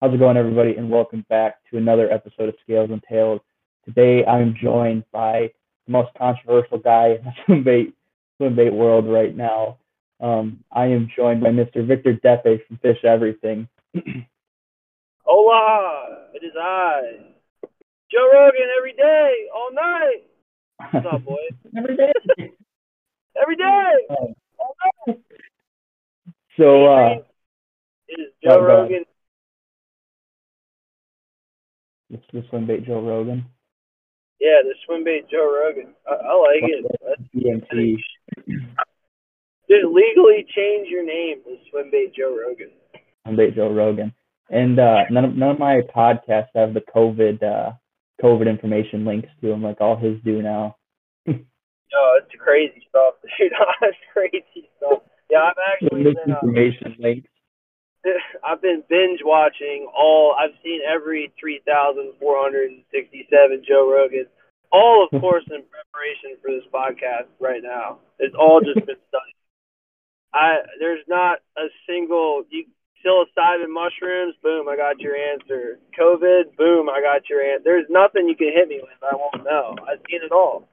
How's it going, everybody? And welcome back to another episode of Scales and Tails. Today, I'm joined by the most controversial guy in the swim bait, swim bait world right now. Um, I am joined by Mr. Victor Depe from Fish Everything. Hola, it is I, Joe Rogan, every day, all night. What's up, boy? Every day. every day, Um, all night. so, uh, it is Joe Rogan. It's the swim bait Joe Rogan, Yeah, the swim bait Joe Rogan. I, I like it. That's, DMT. just legally change your name to swim bait Joe Rogan. Swim bait Joe Rogan. And uh, none of none of my podcasts have the COVID uh, COVID information links to them like all his do now. No, it's crazy stuff, dude. it's crazy stuff. Yeah, I'm actually been. Uh, Misinformation links. I've been binge watching all. I've seen every 3,467 Joe Rogan. All, of course, in preparation for this podcast right now. It's all just been studied. I there's not a single you psilocybin mushrooms. Boom, I got your answer. COVID. Boom, I got your answer. There's nothing you can hit me with. I won't know. I've seen it all.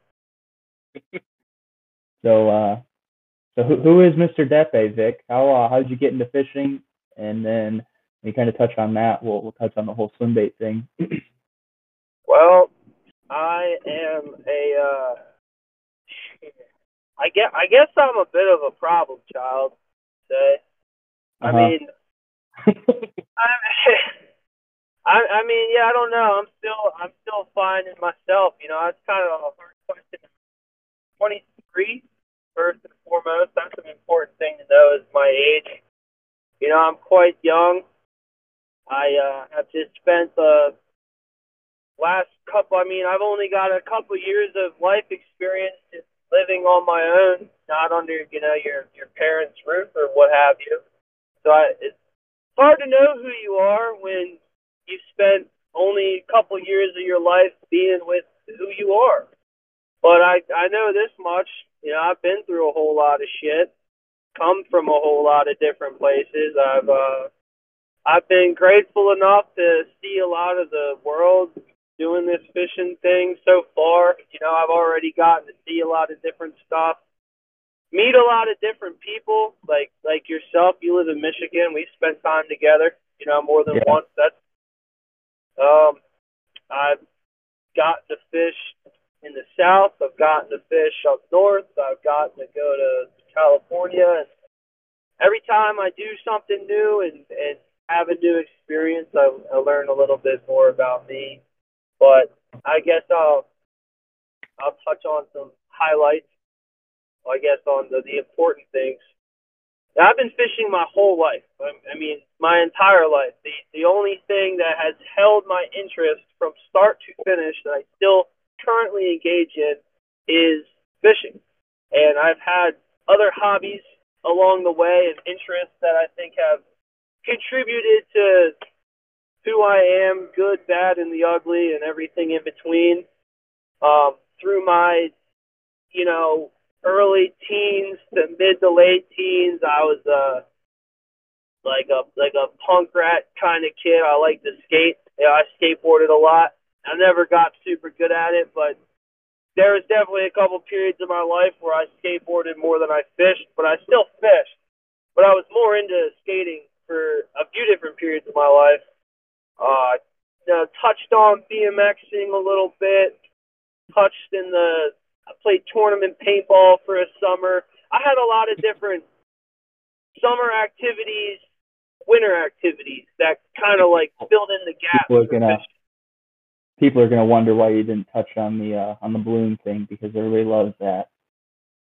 So, uh, so who, who is Mr. Depe, Vic? How uh, how did you get into fishing? And then we kind of touch on that. We'll we'll touch on the whole swim bait thing. Well, I am a. Uh, I guess I guess I'm a bit of a problem child. Say, I Uh-huh. mean, I, I I mean, yeah, I don't know. I'm still I'm still finding myself. You know, that's kind of a hard question. Twenty three, first and foremost. That's an important thing to know. Is my age. You know, I'm quite young. I uh, have just spent the last couple. I mean, I've only got a couple years of life experience just living on my own, not under you know your your parents' roof or what have you. So I, it's hard to know who you are when you've spent only a couple years of your life being with who you are. But I I know this much. You know, I've been through a whole lot of shit, come from a whole lot of different places. I've uh I've been grateful enough to see a lot of the world doing this fishing thing so far. You know, I've already gotten to see a lot of different stuff, meet a lot of different people, like like yourself. You live in Michigan. We've spent time together. You know, more than Yeah. once. That's um, I've gotten to fish in the south. I've gotten to fish up north. I've gotten to go to California. Every time I do something new and and have a new experience, I, I learn a little bit more about me. But I guess I'll I'll touch on some highlights. I guess on the, the important things. I've been fishing my whole life. I, I mean, my entire life. The the only thing that has held my interest from start to finish that I still currently engage in is fishing. And I've had other hobbies along the way and interests that I think have contributed to who I am, good, bad, and the ugly, and everything in between. Um, through my, you know, early teens to mid to late teens, I was uh, like a like a punk rat kind of kid. I liked to skate. You know, I skateboarded a lot. I never got super good at it, but there was definitely a couple periods in my life where I skateboarded more than I fished, but I still fished. But I was more into skating for a few different periods of my life. Uh, you know, touched on BMXing a little bit. Touched in the. I played tournament paintball for a summer. I had a lot of different summer activities, winter activities that kind of like filled in the gaps. People are for gonna- fishing. People are gonna wonder why you didn't touch on the uh, on the balloon thing because everybody loves that.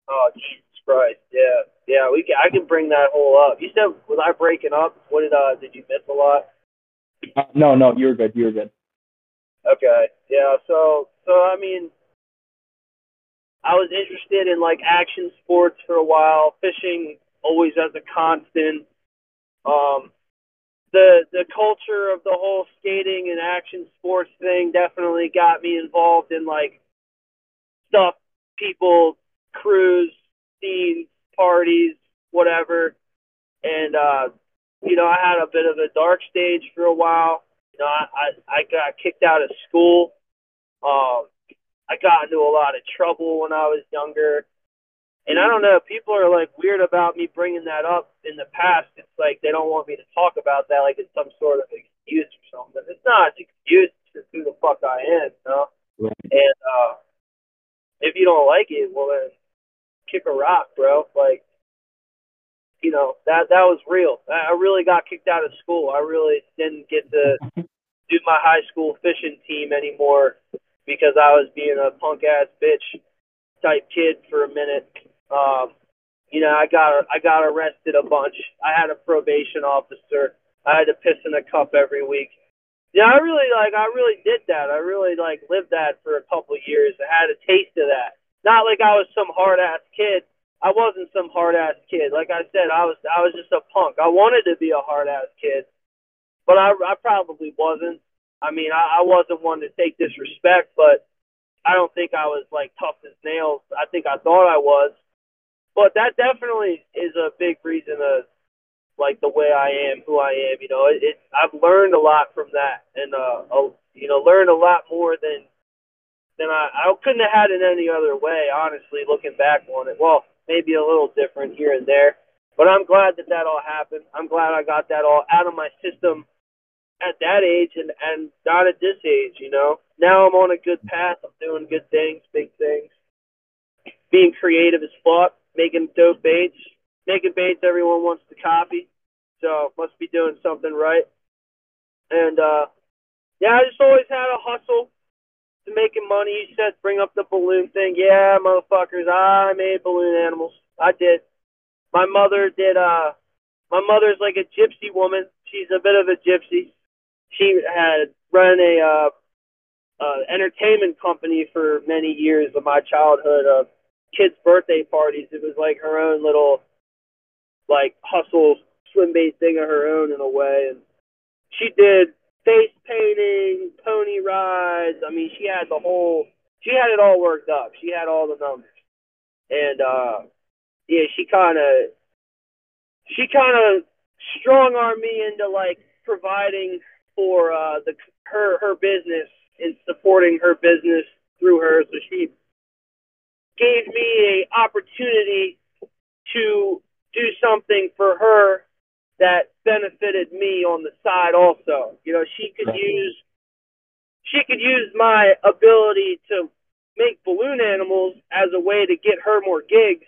Oh Jesus Christ! Yeah, yeah. We can, I can bring that whole up. You said was I breaking up? What did uh? Did you miss a lot? Uh, no, no, you're good. You're good. Okay. Yeah. So, so I mean, I was interested in like action sports for a while. Fishing always as a constant. Um, the the culture of the whole skating and action sports thing definitely got me involved in like stuff people crews, scenes parties whatever. And uh you know i had a bit of a dark stage for a while. You know i i, I got kicked out of school. Um i got into a lot of trouble when i was younger and I don't know, people are like weird about me bringing that up in the past. It's like they don't want me to talk about that like it's some sort of excuse or something. It's not an excuse. It's just who the fuck I am, you know? Right. And uh if you don't like it, well then kick a rock, bro. Like you know, that that was real. I really got kicked out of school. I really didn't get to do my high school fishing team anymore because I was being a punk ass bitch type kid for a minute um, you know, I got I got arrested a bunch. I had a probation officer. I had to piss in a cup every week. Yeah, I really like I really did that. I really like lived that for a couple of years. I had a taste of that. Not like I was some hard ass kid. I wasn't some hard ass kid. Like I said, I was I was just a punk. I wanted to be a hard ass kid, but I I probably wasn't. I mean, I, I wasn't one to take disrespect, but I don't think I was like tough as nails. I think I thought I was. But that definitely is a big reason of like the way I am, who I am. You know, it, it I've learned a lot from that, and uh, a, you know, learned a lot more than than I I couldn't have had it any other way. Honestly, looking back on it, well, maybe a little different here and there, but I'm glad that that all happened. I'm glad I got that all out of my system at that age and and not at this age. You know, now I'm on a good path. I'm doing good things, big things, being creative as fuck making dope baits, making baits everyone wants to copy. So must be doing something right. And uh, yeah, I just always had a hustle to making money. You said bring up the balloon thing. Yeah, motherfuckers, I made balloon animals. I did. My mother did. Uh, my mother's like a gypsy woman. She's a bit of a gypsy. She had run a uh, uh, entertainment company for many years of my childhood. Uh, kids' birthday parties. It was like her own little like hustle swim bait thing of her own in a way. And she did face painting, pony rides. I mean, she had the whole. She had it all worked up. She had all the numbers, and uh, yeah, she kind of, she kind of strong armed me into like providing for uh, the her her business and supporting her business through her. So she gave me a opportunity to do something for her that benefited me on the side also. You know, she could use she could use my ability to make balloon animals as a way to get her more gigs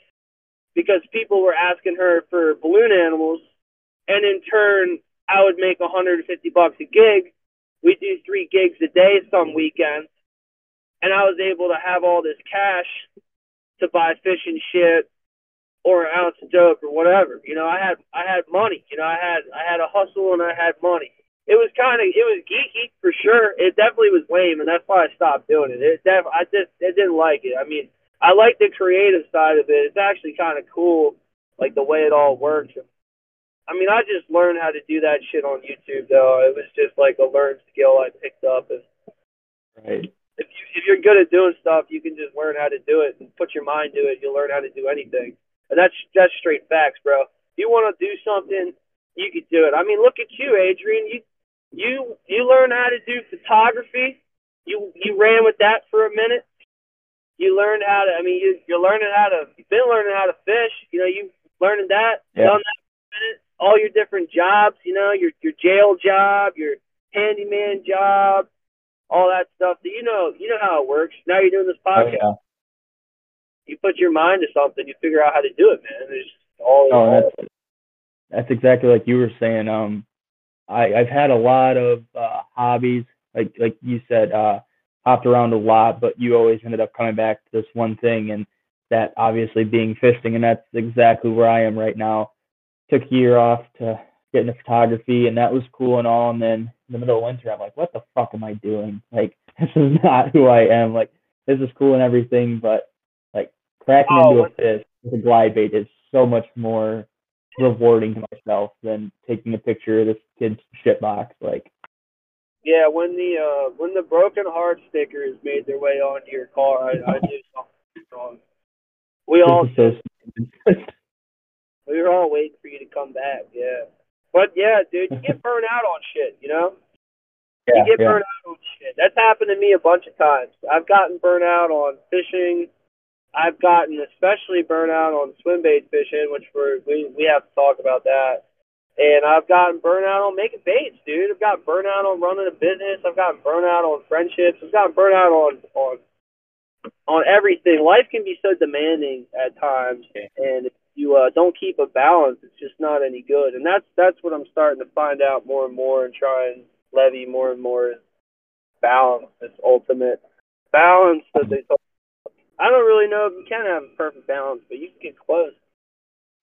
because people were asking her for balloon animals and in turn I would make 150 bucks a gig. We do 3 gigs a day some weekends and I was able to have all this cash to buy fishing shit or an ounce of dope or whatever. You know, I had I had money. You know, I had I had a hustle and I had money. It was kind of it was geeky for sure. It definitely was lame, and that's why I stopped doing it. It def, I just I didn't like it. I mean, I like the creative side of it. It's actually kind of cool, like the way it all works. I mean, I just learned how to do that shit on YouTube, though. It was just like a learned skill I picked up. And right if you if you're good at doing stuff, you can just learn how to do it and put your mind to it. You'll learn how to do anything, and that's that's straight facts, bro. If you want to do something, you can do it. I mean, look at you, Adrian. You you you learn how to do photography. You you ran with that for a minute. You learned how to. I mean, you you're learning how to. You've been learning how to fish. You know, you learning that. Yeah. Done that for a minute. All your different jobs. You know, your your jail job, your handyman job, all that stuff. You know, you know how it works. Now you're doing this oh, podcast. Oh, yeah. You put your mind to something, you figure out how to do it, man. It's all. Oh, that's that's exactly like you were saying. Um, I I've had a lot of uh, hobbies, like like you said, uh, hopped around a lot, but you always ended up coming back to this one thing, and that obviously being fishing, and that's exactly where I am right now. Took a year off to get into photography, and that was cool and all. And then in the middle of winter, I'm like, what the fuck am I doing? Like, this is not who I am. Like, this is cool and everything, but like cracking Oh, into a fish with a glide bait is so much more rewarding to myself than taking a picture of this kid's shit box. Like, Yeah, when the uh when the broken heart stickers made their way onto your car, I, I knew something was wrong. We all so we were all waiting for you to come back. Yeah, but yeah, dude, you get burned out on shit. You know, yeah, you get yeah. burned out on shit. That's happened to me a bunch of times. I've gotten burnt out on fishing. I've gotten especially burnt out on swim bait fishing, which we're, we we have to talk about that. And I've gotten burnt out on making baits, dude. I've gotten burnt out on running a business. I've gotten burnt out on friendships. I've gotten burnt out on on on everything. Life can be so demanding at times, and if you uh, don't keep a balance, it's just not any good. And that's that's what I'm starting to find out more and more, and try and levy more and more balance. This ultimate balance that they talk. I don't really know if you can have a perfect balance, but you can get close.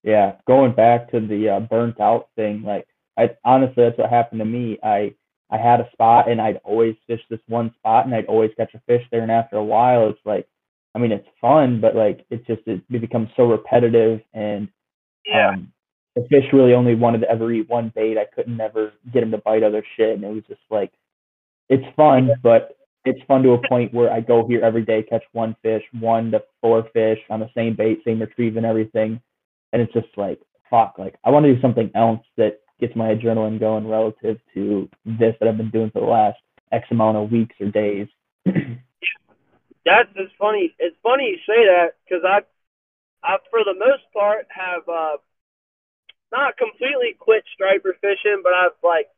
yeah, going back to the uh, burnt out thing, like I honestly that's what happened to me. I I had a spot and I'd always fish this one spot and I'd always catch a fish there and after a while it's like I mean it's fun but like it's just it, it becomes so repetitive and Yeah. um the fish really only wanted to ever eat one bait. I couldn't never get him to bite other shit and it was just like it's fun but it's fun to a point where I go here every day, catch one fish, one to four fish on the same bait, same retrieve and everything. And it's just like, fuck, like I want to do something else that gets my adrenaline going relative to this that I've been doing for the last X amount of weeks or days. That's it's funny. It's funny you say that because I, I for the most part have uh, not completely quit striper fishing, but I've like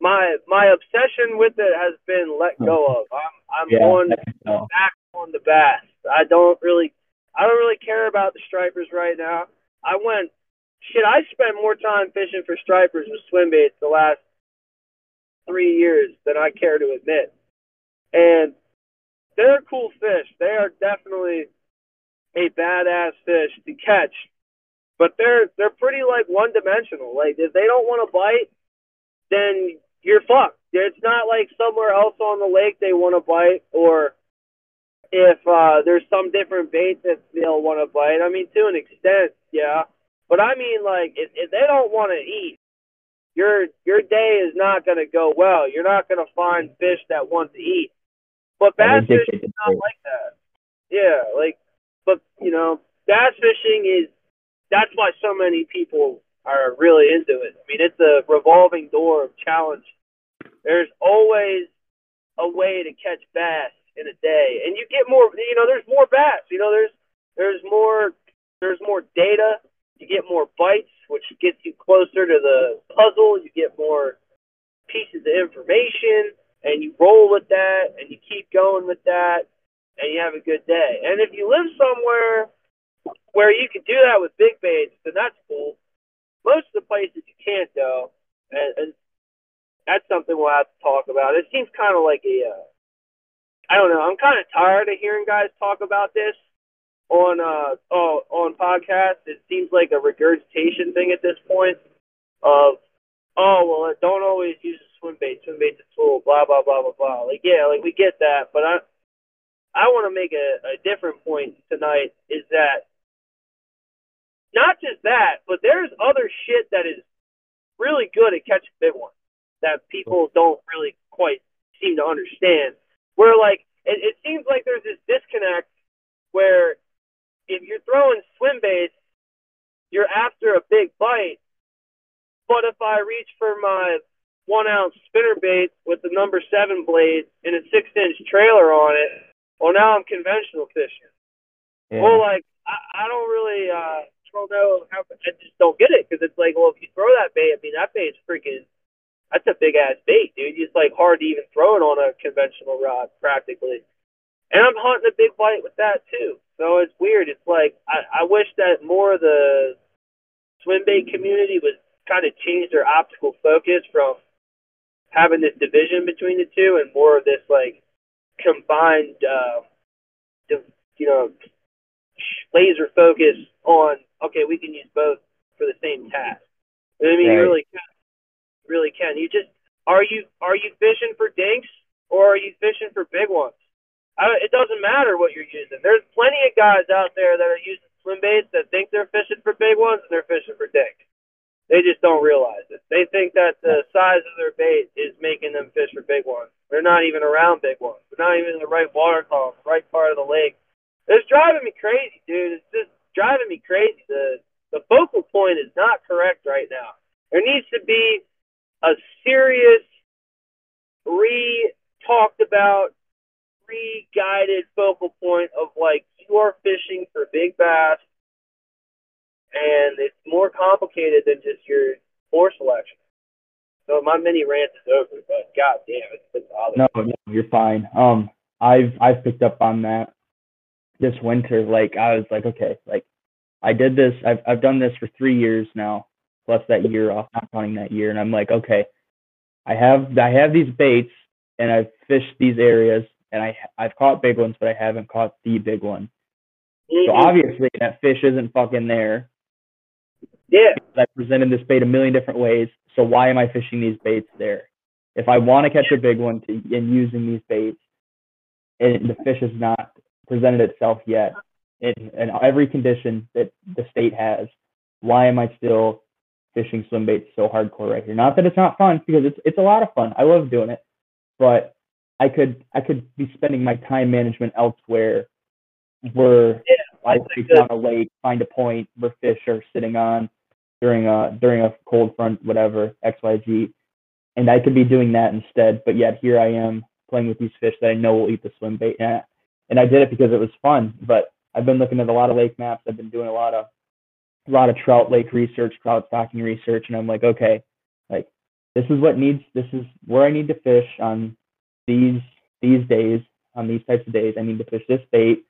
my my obsession with it has been let go of. I'm I'm yeah, on I can tell. back on the bass. I don't really I don't really care about the stripers right now. I went shit, I spent more time fishing for stripers with swim baits the last three years than I care to admit. And they're cool fish. They are definitely a badass fish to catch. But they're they're pretty like one dimensional. Like if they don't want to bite, then you're fucked. It's not like somewhere else on the lake they want to bite, or if uh, there's some different bait that they'll want to bite. I mean, to an extent, yeah. But I mean, like if, if they don't want to eat, your your day is not going to go well. You're not going to find fish that want to eat. But bass fishing is not like that. Yeah, like, but you know, bass fishing is that's why so many people are really into it. I mean, it's a revolving door of challenge. There's always a way to catch bass in a day, and you get more. You know, there's more bass. You know, there's there's more there's more data. You get more bites, which gets you closer to the puzzle. You get more pieces of information, and you roll with that, and you keep going with that, and you have a good day. And if you live somewhere where you can do that with big baits, then that's cool. Most of the places you can't, though, and, and that's something we'll have to talk about. It seems kind of like a, uh, I don't know. I'm kind of tired of hearing guys talk about this on uh oh on podcasts. It seems like a regurgitation thing at this point. Of oh well, don't always use swim bait. Swim bait's a tool. Blah blah blah blah blah. Like yeah, like we get that, but I I want to make a, a different point tonight. Is that not just that, but there's other shit that is really good at catching big ones that people don't really quite seem to understand. Where like it, it seems like there's this disconnect where if you're throwing swim baits, you're after a big bite. But if I reach for my one ounce spinner bait with the number seven blade and a six inch trailer on it, well now I'm conventional fishing. Yeah. Well, like I, I don't really uh don't know how I just don't get it because it's like, well, if you throw that bait, I mean that bait's freaking that's a big ass bait, dude. It's like hard to even throw it on a conventional rod practically. And I'm hunting a big bite with that too. So it's weird. It's like I, I wish that more of the swim bait community was kind of change their optical focus from having this division between the two and more of this like combined uh div- you know laser focus on okay we can use both for the same task I mean, Right. you really can. Really can. You just are you are you fishing for dinks or are you fishing for big ones? I, it doesn't matter what you're using. There's plenty of guys out there that are using swim baits that think they're fishing for big ones and they're fishing for dinks. They just don't realize it. They think that the size of their bait is making them fish for big ones. They're not even around big ones. They're not even in the right water column, the right part of the lake. It's driving me crazy, dude. It's just driving me crazy. The the focal point is not correct right now. There needs to be a serious, re talked about, re guided focal point of like you are fishing for big bass, and it's more complicated than just your pour selection. So my mini rant is over, but god damn, it's been bothering. No, no, you're fine. Um, I've I've picked up on that this winter. Like I was like, okay, like I did this. I've I've done this for three years now, plus that year off, not counting that year. And I'm like, okay, I have I have these baits, and I've fished these areas, and I I've caught big ones, but I haven't caught the big one. So Mhm. obviously that fish isn't fucking there. Yeah, I presented this bait a million different ways. So why am I fishing these baits there? If I want to catch a big one to, and using these baits, and the fish has not presented itself yet in, in every condition that the state has, why am I still fishing swim baits so hardcore right here? Not that it's not fun, because it's it's a lot of fun. I love doing it, but I could I could be spending my time management elsewhere, where Yeah, I take down a lake, find a point where fish are sitting on during a during a cold front, whatever X Y Z, and I could be doing that instead. But yet here I am playing with these fish that I know will eat the swim bait, and I, and I did it because it was fun. But I've been looking at a lot of lake maps. I've been doing a lot of a lot of trout lake research, trout stocking research, and I'm like, okay, like this is what needs. This is where I need to fish on these these days, on these types of days. I need to fish this bait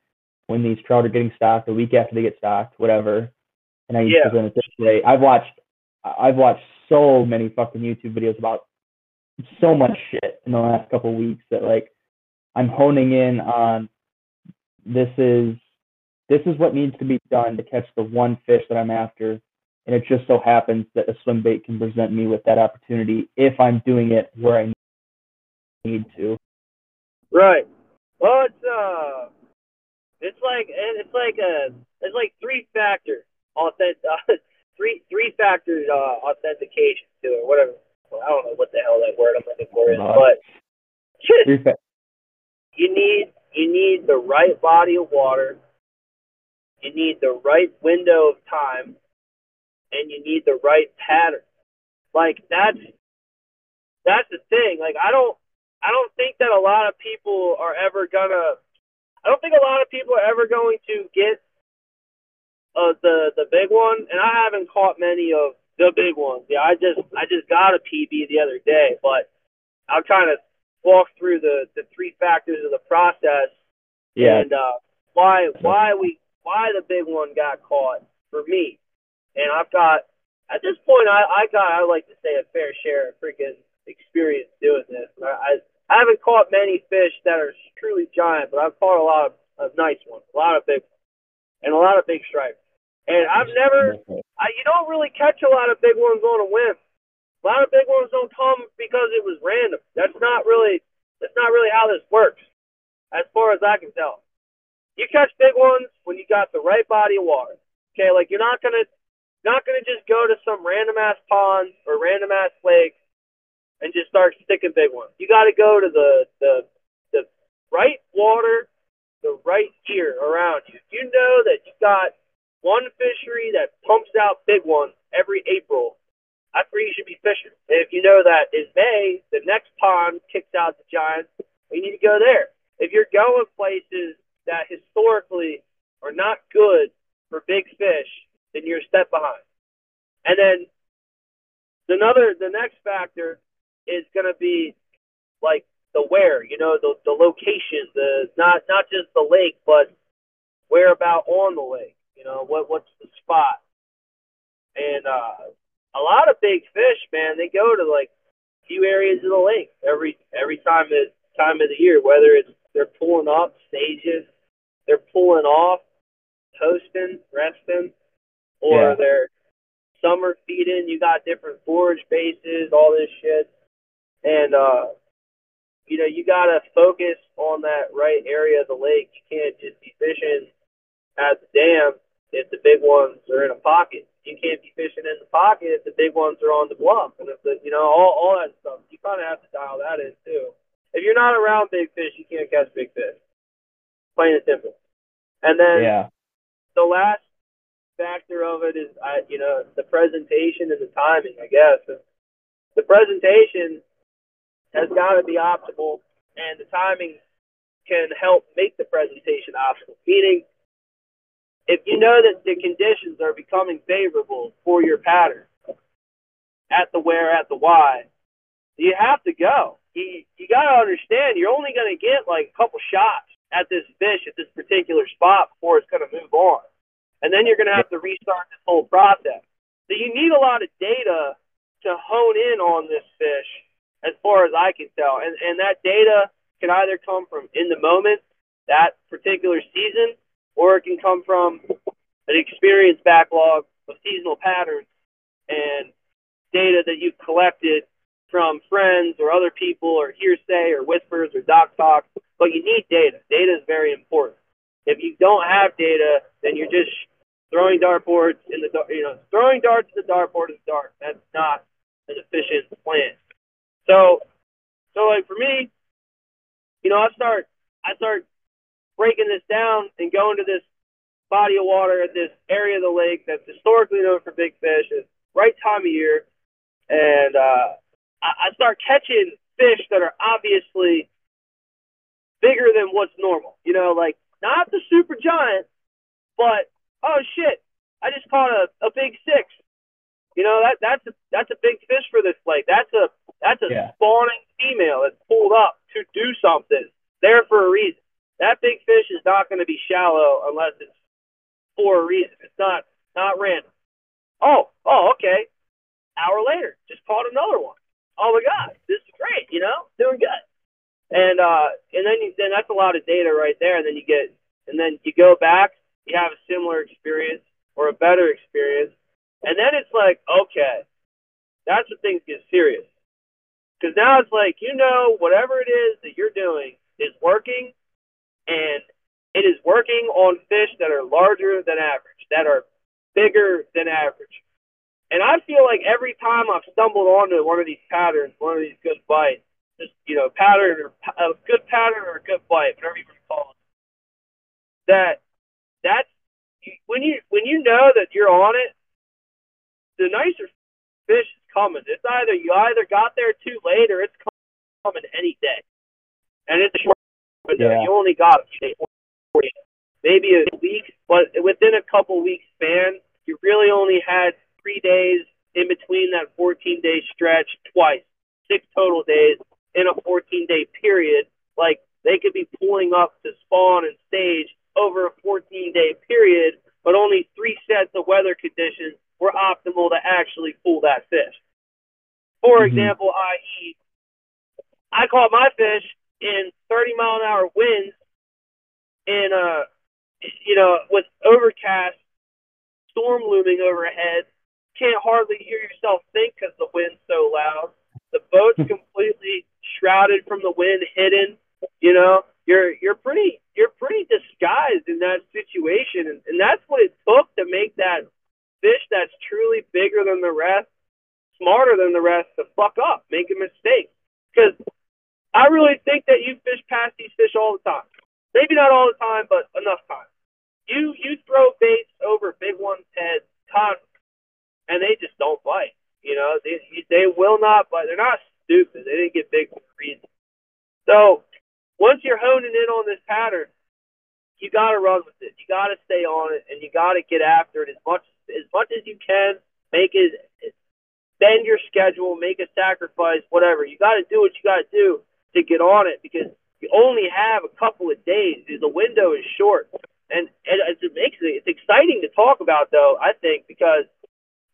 when these trout are getting stocked, a week after they get stocked, whatever. And I need Yeah. to present it this way. I've watched I've watched so many fucking YouTube videos about so much shit in the last couple weeks that like I'm honing in on this is this is what needs to be done to catch the one fish that I'm after. And it just so happens that a swim bait can present me with that opportunity if I'm doing it where I need to. Right. Well, it's uh, it's like it's like a it's like three factor authentic uh, three three factors uh, authentication to it, whatever. Well, I don't know what the hell that word I'm looking for is, Uh, but just fa- you need you need the right body of water, you need the right window of time, and you need the right pattern. Like that's that's the thing. Like I don't I don't think that a lot of people are ever gonna I don't think a lot of people are ever going to get uh the the big one and I haven't caught many of the big ones. Yeah, I just I just got a PB the other day, but I'm trying to walk through the the three factors of the process yeah, and uh, why why we why the big one got caught for me. And I've got at this point I I got I like to say a fair share of freaking experience doing this. I I, I haven't caught many fish that are truly giant, but I've caught a lot of, of nice ones, a lot of big ones, and a lot of big stripes. And I've never I, you don't really catch a lot of big ones on a whim. A lot of big ones don't come because it was random. That's not really that's not really how this works, as far as I can tell. You catch big ones when you got the right body of water. Okay, like you're not gonna not gonna just go to some random ass pond or random ass lake and just start sticking big ones. You got to go to the the the right water, the right gear around you. You know that you got one fishery that pumps out big ones every April, that's where you should be fishing. If you know that in May, the next pond kicks out the giants, you need to go there. If you're going places that historically are not good for big fish, then you're a step behind. And then another, the next factor is going to be like the where, you know, the the location, the not not just the lake, but where about on the lake. You know, what what's the spot? And uh, a lot of big fish, man, they go to like a few areas of the lake every every time of time of the year, whether it's they're pulling up stages, they're pulling off, toasting, resting, or Yeah. they're summer feeding. You got different forage bases, all this shit, and uh, you know you gotta focus on that right area of the lake. You can't just be fishing at the dam if the big ones are in a pocket. You can't be fishing in the pocket if the big ones are on the bluff, and if the you know all all that stuff. You kind of have to dial that in too. If you're not around big fish, you can't catch big fish. Plain and simple. And then Yeah. the last factor of it is, I, you know, the presentation and the timing. I guess the presentation has got to be optimal, and the timing can help make the presentation optimal. Meaning, if you know that the conditions are becoming favorable for your pattern at the where, at the why, you have to go. You, you got to understand you're only going to get like a couple shots at this fish at this particular spot before it's going to move on. And then you're going to have to restart this whole process. So you need a lot of data to hone in on this fish as far as I can tell. And, and that data can either come from in the moment, that particular season, or it can come from an experience backlog of seasonal patterns and data that you've collected from friends or other people or hearsay or whispers or dock talk. But you need data. Data is very important. If you don't have data, then you're just throwing dartboards in the you know throwing darts in the dartboard is dark. That's not an efficient plan. So, so like for me, you know, I start I start breaking this down and going to this body of water at this area of the lake that's historically known for big fish. It's right time of year, and uh, I, I start catching fish that are obviously bigger than what's normal. You know, like not the super giant, but oh shit, I just caught a, a big six. You know that that's a that's a big fish for this lake. That's a that's a Yeah. spawning female that's pulled up to do something there for a reason. That big fish is not going to be shallow unless it's for a reason. It's not not random. Oh oh okay. Hour later, just caught another one. Oh my god, this is great. You know, doing good. And uh and then you, then that's a lot of data right there. And then you get and then you go back, you have a similar experience or a better experience, and then it's like okay, that's when things get serious. Because now it's like, you know, whatever it is that you're doing is working, and it is working on fish that are larger than average, that are bigger than average. And I feel like every time I've stumbled onto one of these patterns, one of these good bites, just, you know, pattern or a good pattern or a good bite, whatever you want to call it, that that's when you when you know that you're on it, the nicer fish is coming. It's either you either got there too late or it's coming any day, and it's a short window. Yeah. You only got a maybe a week, but within a couple weeks span, you really only had three days in between that 14 day stretch twice, six total days in a 14 day period. Like they could be pulling up to spawn and stage over a 14 day period, but only three sets of weather conditions were optimal to actually pull that fish. For Mhm. example, i.e., I caught my fish in 30 mile an hour winds in uh you know with overcast storm looming overhead can't hardly hear yourself think because the wind's so loud the boat's completely shrouded from the wind hidden you know you're you're pretty you're pretty disguised in that situation and, and that's what it took to make that fish that's truly bigger than the rest smarter than the rest to fuck up make a mistake because I really think that you fish past these fish all the time. Maybe not all the time, but enough time. You you throw baits over big ones' heads constantly, and they just don't bite. You know, they they will not bite. They're not stupid. They didn't get big for a reason. So once you're honing in on this pattern, you got to run with it. You got to stay on it, and you got to get after it as much as much as you can. Make it bend your schedule, make a sacrifice, whatever. You got to do what you got to do to get on it because you only have a couple of days. The window is short, and, and it makes it it's exciting to talk about though. I think because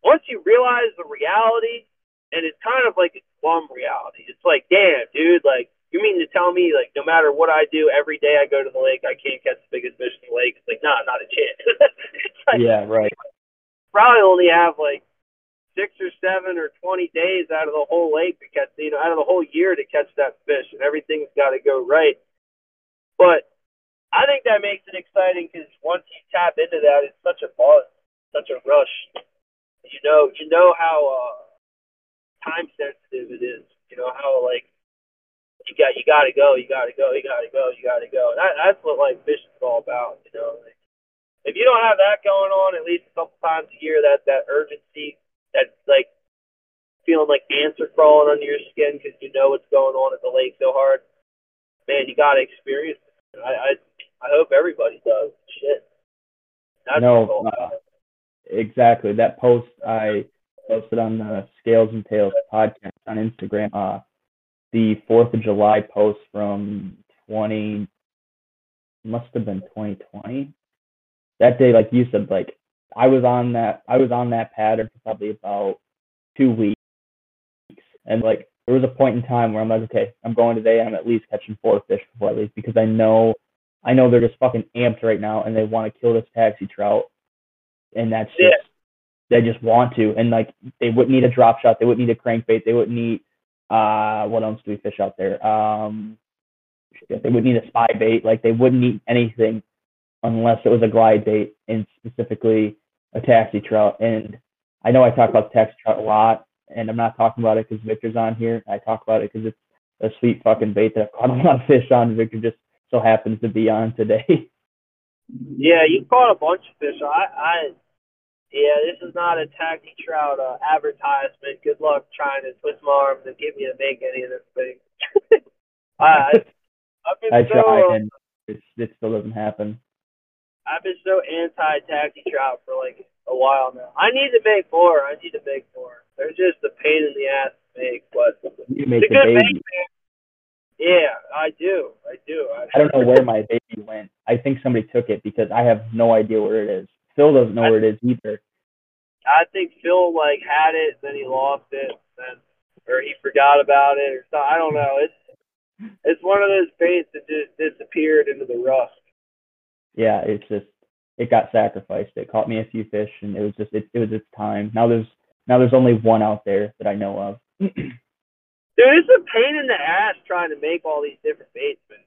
once you realize the reality, and it's kind of like a glum reality. It's like, damn, dude, like you mean to tell me like no matter what I do every day I go to the lake, I can't catch the biggest fish in the lake? It's like, nah, not a chance. like, Yeah, right. Probably only have like six or seven or twenty days out of the whole lake to catch, you know, out of the whole year to catch that fish, and everything's got to go right. But I think that makes it exciting because once you tap into that, it's such a buzz, such a rush. You know, you know how uh, time sensitive it is. You know how like you got you got to go, you got to go, you got to go, you got to go. That, that's what like fishing is all about. You know, like, if you don't have that going on at least a couple times a year, that that urgency, that like feeling like ants are crawling under your skin because you know what's going on at the lake so hard, man, you got to experience it. I, I I hope everybody does. Shit. That's no, uh, exactly. That post I posted on the Scales and Tails podcast on Instagram. Uh, the Fourth of July post from 20 must have been 2020. That day, like you said, like I was on that I was on that pattern for probably about two weeks, and like there was a point in time where I'm like, okay, I'm going today. I'm at least catching four fish before I leave because I know I know they're just fucking amped right now and they want to kill this taxi trout, and that's just Yeah. they just want to, and like they wouldn't need a drop shot, they wouldn't need a crankbait, they wouldn't need uh what else do we fish out there? Um, they wouldn't need a spy bait, like they wouldn't need anything unless it was a glide bait and specifically a taxi trout. And I know I talk about taxi trout a lot, and I'm not talking about it because Victor's on here. I talk about it because it's a sweet fucking bait that I've caught a lot of fish on. Victor just so happens to be on today. Yeah, you caught a bunch of fish. I, I, yeah, this is not a taxi trout uh, advertisement. Good luck trying to twist my arms and get me to make any of this thing. I, I've been I so, try and it's, it still doesn't happen. I've been so anti taxi trout for like a while now. I need to make more. I need to make more. They're just a pain in the ass to make, but You make it's a good baby. Yeah, I do. I do. I, I don't know where my baby went. I think somebody took it because I have no idea where it is. Phil doesn't know where it is either. I think Phil like had it, then he lost it, then or he forgot about it, or something. I don't know. It's it's one of those baits that just disappeared into the rust. Yeah, it's just it got sacrificed. It caught me a few fish, and it was just it, it was its time. Now there's now there's only one out there that I know of. Dude, it's a pain in the ass trying to make all these different baits, man.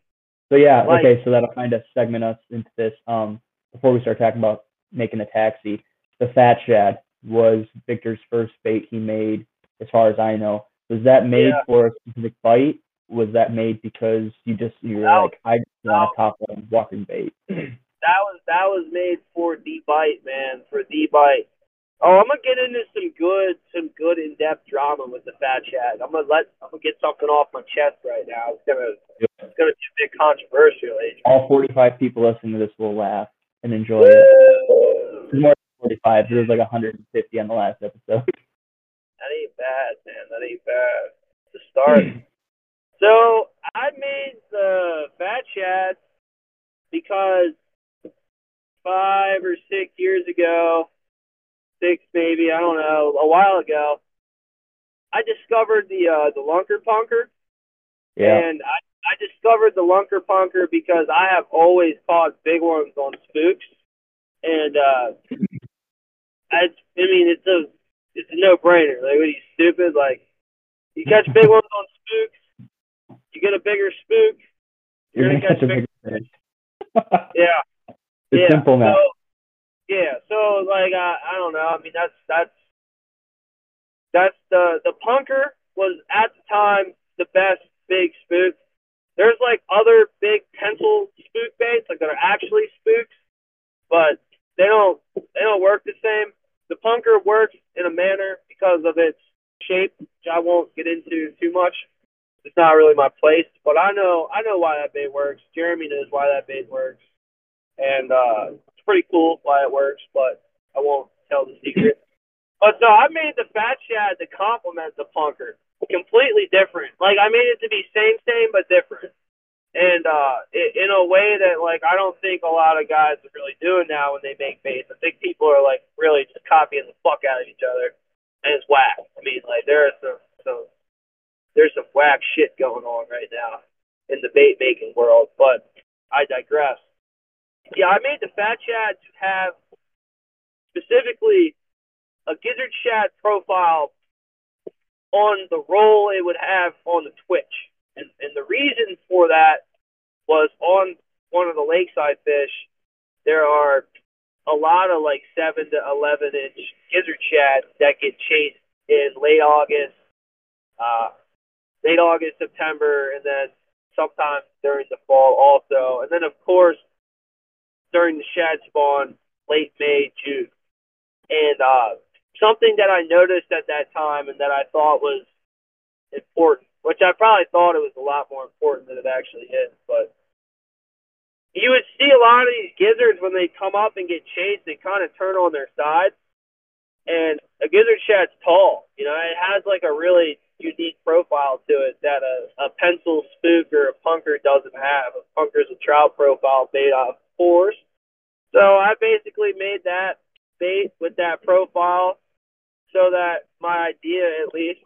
So yeah, Like- okay, so that'll kind of segment us into this. Um, before we start talking about making the taxi, the fat shad was Victor's first bait he made, as far as I know. Was that made Yeah. for a specific bite? Was that made because you just you were No. like, I just want a top line walking bait? That was that was made for the bite, man, for the bite. Oh, I'm gonna get into some good some good in depth drama with the fat shad. I'm gonna let I'm gonna get something off my chest right now. It's gonna it's gonna be a bit controversial, Adrian. All 45 people listening to this will laugh and enjoy it. It's more than 45. There was like 150 on the last episode. That ain't bad, man. That ain't bad. To start. so I made the fat shad because five or six years ago, six maybe, I don't know, a while ago, I discovered the uh, the lunker punker, yeah. and I, I discovered the lunker punker because I have always caught big ones on spooks, and uh, I I mean it's a it's a no brainer. Like, what are you stupid? Like, you catch big ones on spooks, you get a bigger spook. You're You're gonna gonna catch a bigger fish. Yeah, It's yeah. simple now. So, yeah, so like I I don't know. I mean that's that's that's the the punker was at the time the best big spook. There's like other big pencil spook baits like that are actually spooks, but they don't they don't work the same. The punker works in a manner because of its shape, which I won't get into too much. It's not really my place, but I know I know why that bait works. Jeremy knows why that bait works, and uh, it's pretty cool why it works. But I won't tell the secret. But no, I made the fat shad to complement the punker. Completely different. Like I made it to be same same but different. And uh i in a way that like I don't think a lot of guys are really doing now when they make baits. I think people are like really just copying the fuck out of each other and it's whack. I mean like there is some some there's some whack shit going on right now in the bait making world, but I digress. Yeah, I made the fat shad to have specifically a gizzard shad profile on the role it would have on the twitch. And, and the reason for that was on one of the lakeside fish, there are a lot of like 7 to 11 inch gizzard shad that get chased in late August, uh, late August, September, and then sometime during the fall also. And then, of course, during the shad spawn, late May, June. And uh, something that I noticed at that time and that I thought was important, which I probably thought it was a lot more important than it actually is, but you would see a lot of these gizzards when they come up and get chased, they kind of turn on their side. And a gizzard shad's tall. You know, it has like a really unique profile to it that a, a pencil spook or a punker doesn't have. A punker's a trout profile made off pores. So I basically made that bait with that profile so that my idea at least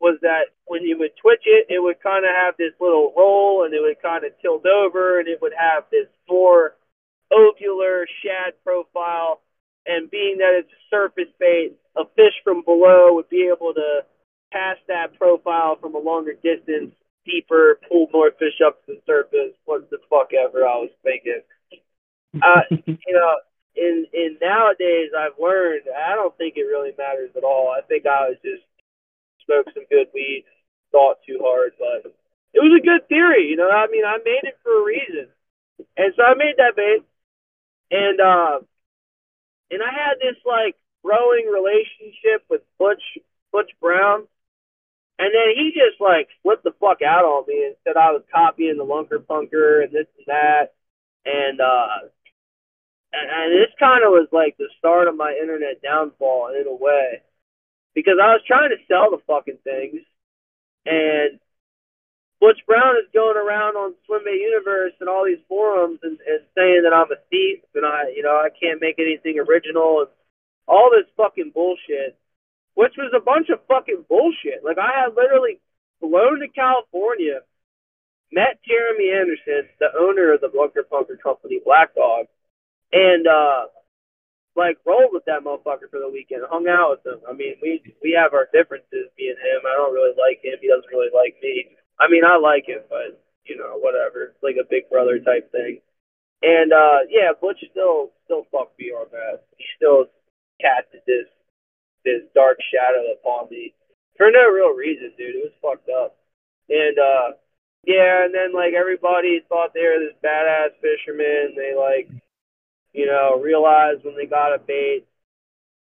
was that when you would twitch it, it would kind of have this little roll and it would kind of tilt over and it would have this more ovular shad profile. And being that it's a surface bait, a fish from below would be able to pass that profile from a longer distance, deeper, pull more fish up to the surface. What the fuck ever I was thinking. Uh, you know, in in nowadays I've learned I don't think it really matters at all. I think I was just smoked some good weed, thought too hard, but it was a good theory, you know. I mean, I made it for a reason, and so I made that bait, and uh, and I had this like growing relationship with Butch Butch Brown, and then he just like flipped the fuck out on me and said I was copying the Lunker Punker and this and that, and uh, and, and this kind of was like the start of my internet downfall in a way, because I was trying to sell the fucking things, and Butch Brown is going around on Swimbait Universe and all these forums and, and saying that I'm a thief and I, you know, I can't make anything original and all this fucking bullshit, which was a bunch of fucking bullshit. Like I had literally flown to California, met Jeremy Anderson, the owner of the Lunker Punker Company, Black Dog, and uh like rolled with that motherfucker for the weekend, hung out with him. I mean, we we have our differences, and him. I don't really like him. He doesn't really like me. I mean, I like him, but you know, whatever. It's like a big brother type thing. And uh yeah, Butch still still fucked me on that. He still casted this this dark shadow upon me for no real reason, dude. It was fucked up. And uh yeah, and then like everybody thought they were this badass fisherman. They like you know, realized when they got a bait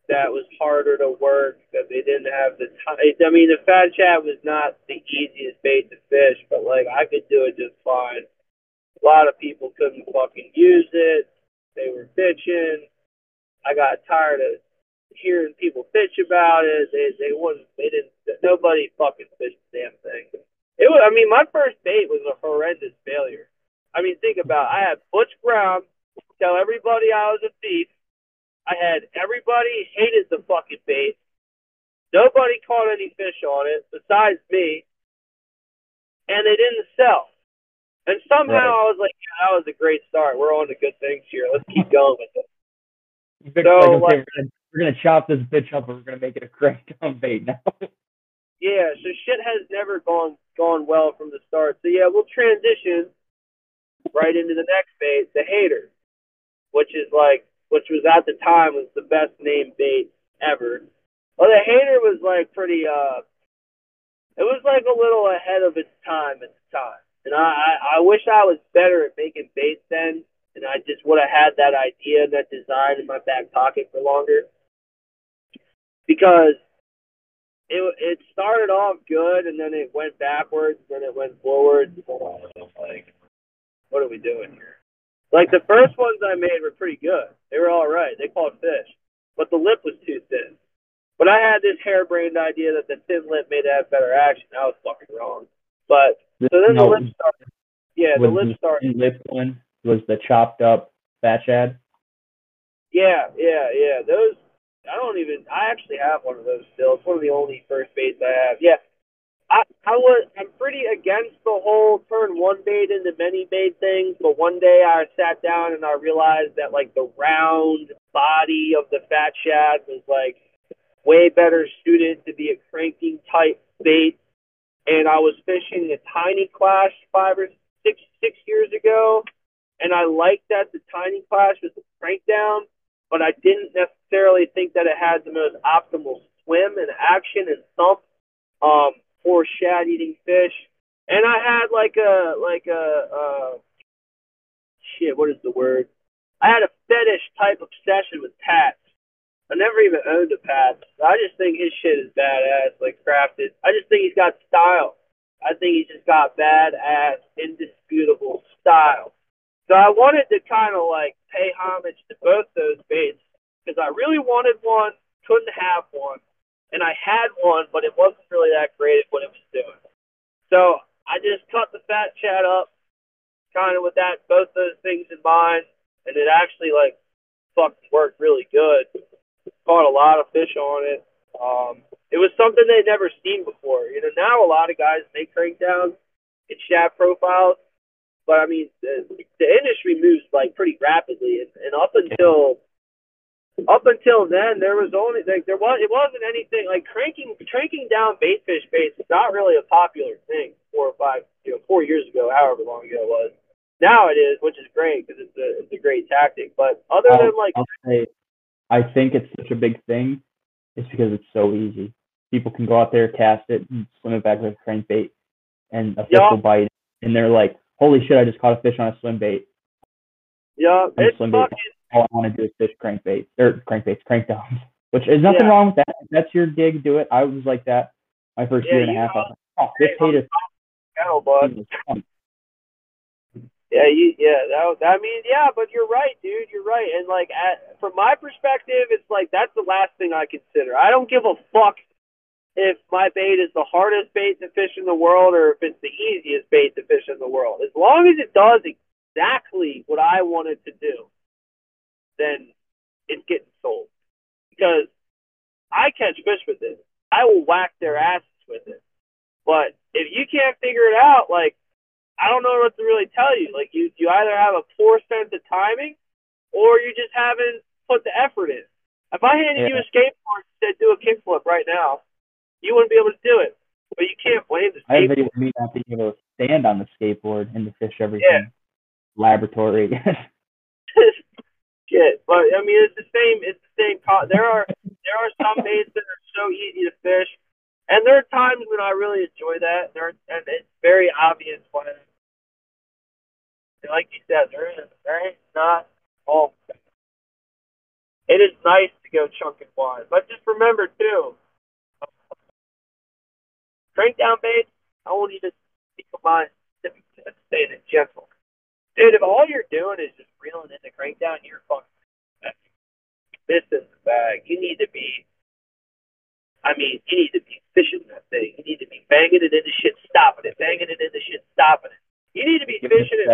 that was harder to work, that they didn't have the time. I mean, the fat shad was not the easiest bait to fish, but like I could do it just fine. A lot of people couldn't fucking use it. They were bitching. I got tired of hearing people bitch about it. They they wouldn't. They didn't. Nobody fucking fished the damn thing. It was. I mean, my first bait was a horrendous failure. I mean, think about. It. I had Butch Brown tell everybody I was a thief. I had everybody hated the fucking bait. Nobody caught any fish on it besides me, and they didn't sell. And somehow right. I was like, yeah, that was a great start. We're on to good things here. Let's keep going with it. so, like, we're, gonna, chop this bitch up and we're gonna make it a crackdown bait now. yeah, so shit has never gone gone well from the start. So yeah, we'll transition right into the next bait, the hater which is like, which was at the time was the best named bait ever. Well, the hater was like pretty, uh, it was like a little ahead of its time at the time. And I, I, I wish I was better at making baits then, and I just would have had that idea and that design in my back pocket for longer. Because it it started off good and then it went backwards, and then it went forwards. Like, what are we doing here? Like the first ones I made were pretty good. They were all right. They caught fish, but the lip was too thin. But I had this harebrained idea that the thin lip made it have better action. I was fucking wrong. But so then no, the lip started. Yeah, the lip started. Lip one was the chopped up fat shad. Yeah, yeah, yeah. Those I don't even. I actually have one of those still. It's one of the only first baits I have. Yeah, I, I was I'm pretty against the whole turn one bait into many bait things, but one day I sat down and I realized that like the round body of the fat shad was like way better suited to be a cranking type bait. And I was fishing a Tiny Klash five or six six years ago, and I liked that the Tiny Klash was a crank down, but I didn't necessarily think that it had the most optimal swim and action and thump um, for shad eating fish. And I had like a like a uh, shit. What is the word? I had a fetish type obsession with Pat. I never even owned a Pat. I just think his shit is badass, like crafted. I just think he's got style. I think he's just got badass, indisputable style. So I wanted to kind of like pay homage to both those baits because I really wanted one, couldn't have one, and I had one, but it wasn't really that great at what it was doing. So I just cut the fat shad up, kind of with that both those things in mind, and it actually like fucking worked really good. Caught a lot of fish on it. Um, it was something they'd never seen before. You know, now a lot of guys make crankdowns and shad profiles, but I mean, the, the industry moves like pretty rapidly, and, and up until up until then, there was only like there was it wasn't anything like cranking cranking down bait fish baits is not really a popular thing four or five you know four years ago, however long ago it was. Now it is, which is great because it's a it's a great tactic. But other I'll, than like, say, I think it's such a big thing. It's because it's so easy. People can go out there, cast it, and swim it back with a crankbait, and a fish Yeah. will bite, and they're like, "Holy shit! I just caught a fish on a swim bait." yeah, it's slim bait. fucking All I want to do is fish crankbait or crankbaits, crankdowns. Which is nothing Yeah. wrong with that. If that's your gig, do it. I was like that my first Yeah, year and a half. I was like, oh, this hate is bud. Yeah, you, yeah, that, I mean, yeah, but you're right, dude. You're right. And like, at, from my perspective, it's like that's the last thing I consider. I don't give a fuck if my bait is the hardest bait to fish in the world or if it's the easiest bait to fish in the world. As long as it does exactly what I want it to do, then it's getting sold. Because I catch fish with it. I will whack their asses with it. But if you can't figure it out, like I don't know what to really tell you. Like you, you either have a poor sense of timing, or you just haven't put the effort in. If I handed you Yeah. a skateboard and said do a kickflip right now, you wouldn't be able to do it. But you can't blame the I have skateboard. video of me not being able to stand on the skateboard and to fish everything. Yeah. Laboratory. Shit, but I mean it's the same. It's the same. Co- there are there are some baits that are so easy to fish, and there are times when I really enjoy that. There and it's very obvious when, like you said, there is there is not all. It is nice to go chunking wide, but just remember too. Crank down baits. I want you to keep in mind staying it gentle. Dude, if all you're doing is just reeling in the crank down, you're fucking this is the bag. You need to be I mean, you need to be fishing that thing. You need to be banging it into shit, stopping it, banging it into shit, stopping it. You need to be fishing it.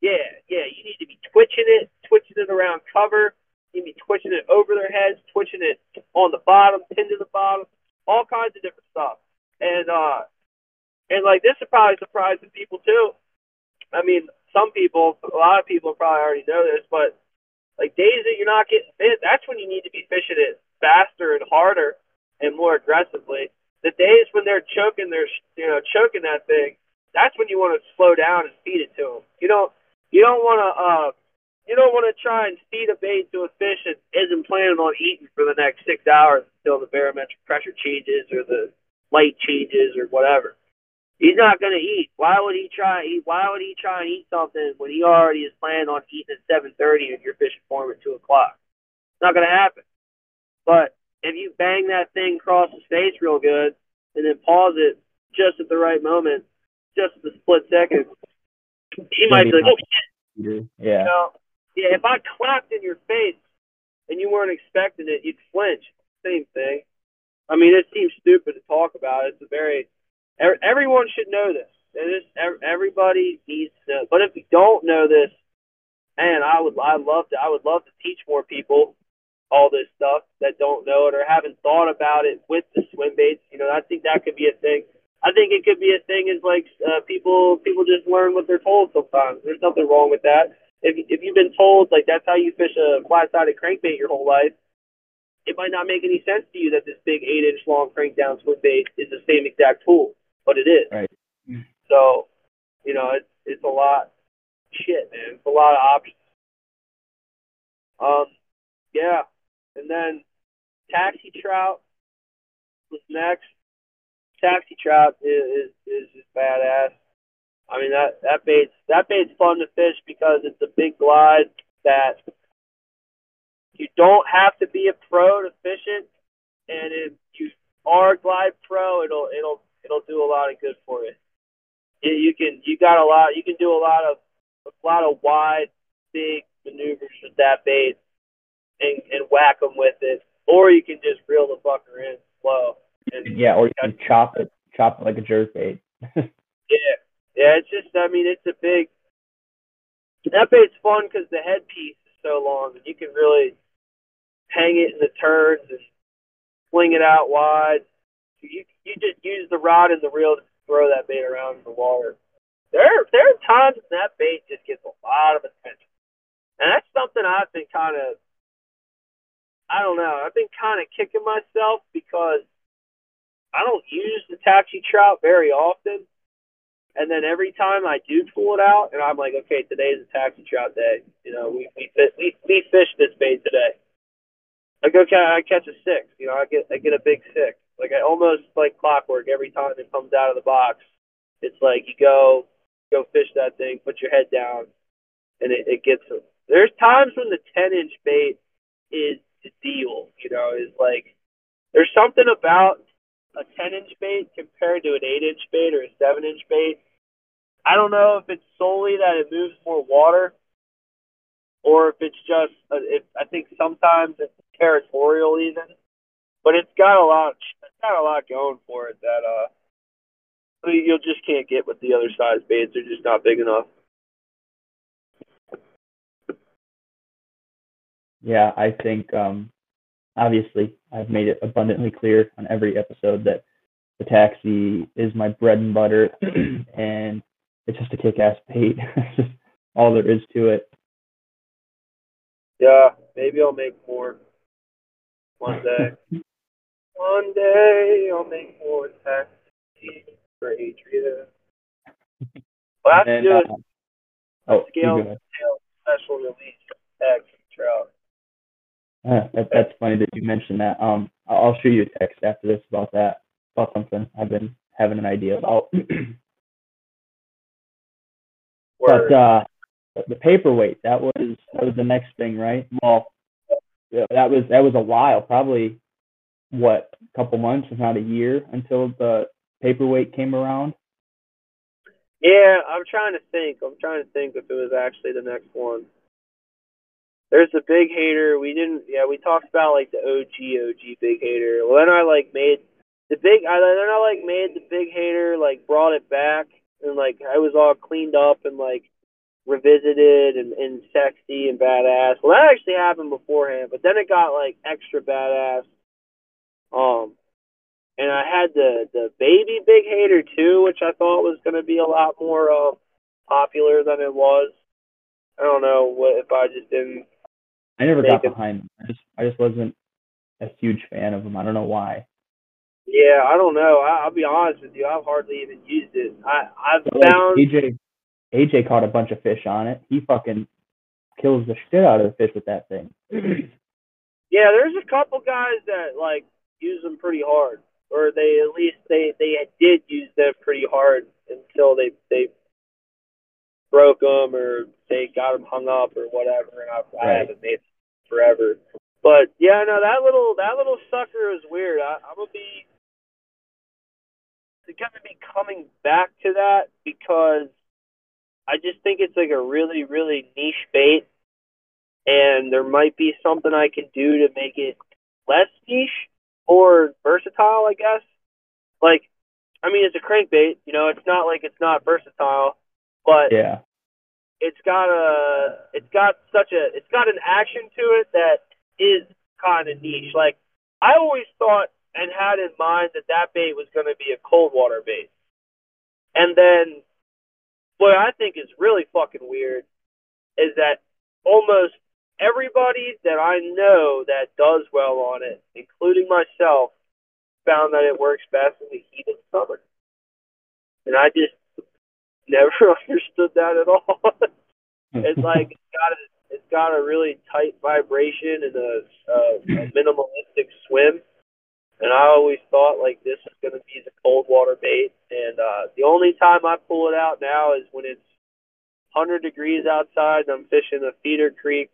Yeah, yeah. You need to be twitching it, twitching it around cover. You need to be twitching it over their heads, twitching it on the bottom, pinned to the bottom, all kinds of different stuff. And uh and like this would probably surprise some people too. I mean, some people, a lot of people probably already know this, but like days that you're not getting bit, that's when you need to be fishing it faster and harder and more aggressively. The days when they're choking, they're you know choking that thing. That's when you want to slow down and feed it to them. You don't you don't want to uh you don't want to try and feed a bait to a fish that isn't planning on eating for the next six hours until the barometric pressure changes or the light changes or whatever. He's not going to eat. Why would he try? Why would he try and eat something when he already is planning on eating at seven thirty and you're fishing for him at two o'clock? It's not going to happen. But if you bang that thing across his face real good and then pause it just at the right moment, just at the split second, he might be like, "Oh shit!" yeah. You know, yeah. If I clapped in your face and you weren't expecting it, you'd flinch. Same thing. I mean, it seems stupid to talk about. It's a very everyone should know this. It is everybody needs to know. But if you don't know this, man, I would I love to I would love to teach more people all this stuff that don't know it or haven't thought about it with the swim baits. You know, I think that could be a thing. I think it could be a thing is like uh, people people just learn what they're told sometimes. There's nothing wrong with that. If if you've been told like that's how you fish a flat sided crankbait your whole life, it might not make any sense to you that this big eight inch long crank down swim bait is the same exact tool, but it is. Right. So, you know, it's it's a lot shit, man. It's a lot of options. Um, yeah. And then taxi trout was next. Taxi trout is is, is just badass. I mean that that bait's that bait's fun to fish because it's a big glide that you don't have to be a pro to fish it, and if you are glide pro, it'll it'll it'll do a lot of good for you. You, you can you got a lot you can do a lot of a lot of wide big maneuvers with that bait and and whack them with it, or you can just reel the fucker in slow. And Yeah, or you can chop it, chop it like a jerk bait. Yeah, yeah. It's just, I mean, it's a big. That bait's fun because the headpiece is so long, and you can really hang it in the turns and fling it out wide. You you just use the rod and the reel to throw that bait around in the water. There there are times when that bait just gets a lot of attention, and that's something I've been kind of. I don't know. I've been kind of kicking myself because I don't use the taxi trout very often. And then every time I do pull it out, and I'm like, okay, today's a taxi trout day. You know, we we we we fished this bait today. Go catch I catch a six. You know, I get I get a big six. Like I almost like clockwork every time it comes out of the box. It's like you go go fish that thing, put your head down, and it, it gets them. There's times when the 10 inch bait is the deal. You know, is like there's something about a 10 inch bait compared to an 8 inch bait or a 7 inch bait. I don't know if it's solely that it moves more water or if it's just, uh, if, I think sometimes it's territorial even, but it's got a lot, it's got a lot going for it that, uh, you just can't get with the other size baits. They're just not big enough. Yeah, I think um, obviously I've made it abundantly clear on every episode that the taxi is my bread and butter, and it's just a kick-ass bait. It's just all there is to it. Yeah, maybe I'll make more one day. one day I'll make more taxi for Adria. We'll do a uh, oh, you scale special release trout. Uh, that, that's funny that you mentioned that. Um, I'll I'll shoot you a text after this about that, about something I've been having an idea about. Word. but uh, the paperweight that was that was the next thing, right? Well, that was that was a while, probably what a couple months, if not a year, until the paperweight came around. Yeah, I'm trying to think. I'm trying to think if it was actually the next one. There's the big hater. We didn't. Yeah, we talked about like the OG OG big hater. Well, then I like made the big. I then I like made the big hater. Like brought it back and like I was all cleaned up and like revisited and, and sexy and badass. Well, that actually happened beforehand, but then it got like extra badass. Um, and I had the the baby big hater too, which I thought was going to be a lot more uh, popular than it was. I don't know what if I just didn't. I never got it- behind them. I just I just wasn't a huge fan of them. I don't know why. Yeah, I don't know. I, I'll be honest with you. I've hardly even used it. I I've like, found AJ AJ caught a bunch of fish on it. He fucking kills the shit out of the fish with that thing. Yeah, there's a couple guys that like use them pretty hard, or they at least they they did use them pretty hard until they they broke them or they got them hung up or whatever. And I, I haven't made them forever. But yeah, no, that little that little sucker is weird. I, I'm gonna be I'm gonna be coming back to that because I just think it's like a really really niche bait and there might be something I can do to make it less niche or versatile, I guess. Like, I mean, it's a crankbait, you know, it's not like it's not versatile, but yeah. it's got a, it's got such a, it's got an action to it that is kind of niche. Like, I always thought and had in mind that that bait was going to be a cold water bait, and then what I think is really fucking weird is that almost everybody that I know that does well on it, including myself, found that it works best in the heat of summer. And I just never understood that at all. it's like it's got a it's got a really tight vibration and a, a, a minimalistic swim. And I always thought like this is going to be the cold water bait. And uh, the only time I pull it out now is when it's 100 degrees outside and I'm fishing a feeder creek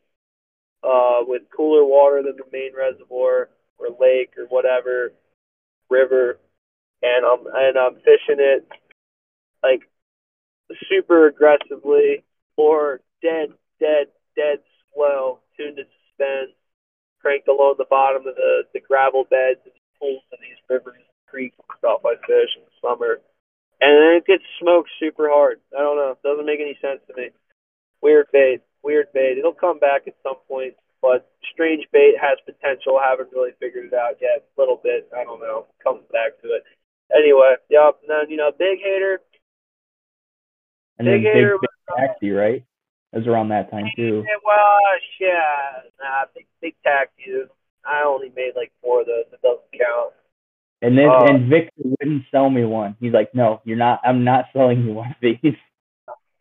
uh, with cooler water than the main reservoir or lake or whatever river, and I'm and I'm fishing it like super aggressively or dead, dead, dead slow, tuned to suspend, cranked along the bottom of the the gravel beds and pools of these rivers, creeks, and stuff I fish in the summer, and then it gets smoked super hard. I don't know, it doesn't make any sense to me. Weird bait weird bait. It'll come back at some point, but strange bait has potential. Haven't really figured it out yet. A little bit. I don't know. Comes back to it. Anyway, yep. And then you know, big hater. And big then hater big, big uh, taxi, right? It was around that time too. Well, yeah, nah, big big taxi. I only made like four of those. It doesn't count. And then uh, and Victor wouldn't sell me one. He's like, no, you're not. I'm not selling you one of these.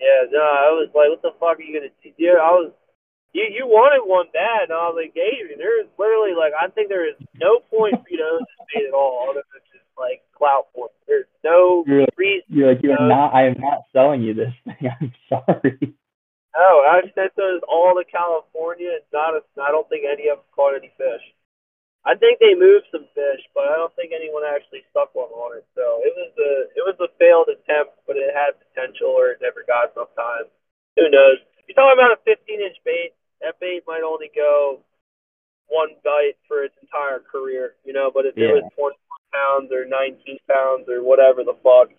Yeah, no, I was like, what the fuck are you gonna do? Yeah, I was. You you wanted one bad, and I was like, gave you. There is literally like, I think there is no point for you to own this bait at all, other than just like clout points. There's no you're like, reason. You're like, you're no, not. I am not selling you this thing. I'm sorry. No, I sent those all to California. and not a, I don't think any of them caught any fish. I think they moved some fish, but I don't think anyone actually stuck one on it. So it was a it was a failed attempt, but it had potential, or it never got enough time. Who knows? You're talking about a 15 inch bait. That bait might only go one bite for its entire career, you know. But if yeah. it was 20 pounds or 19 pounds or whatever the fuck,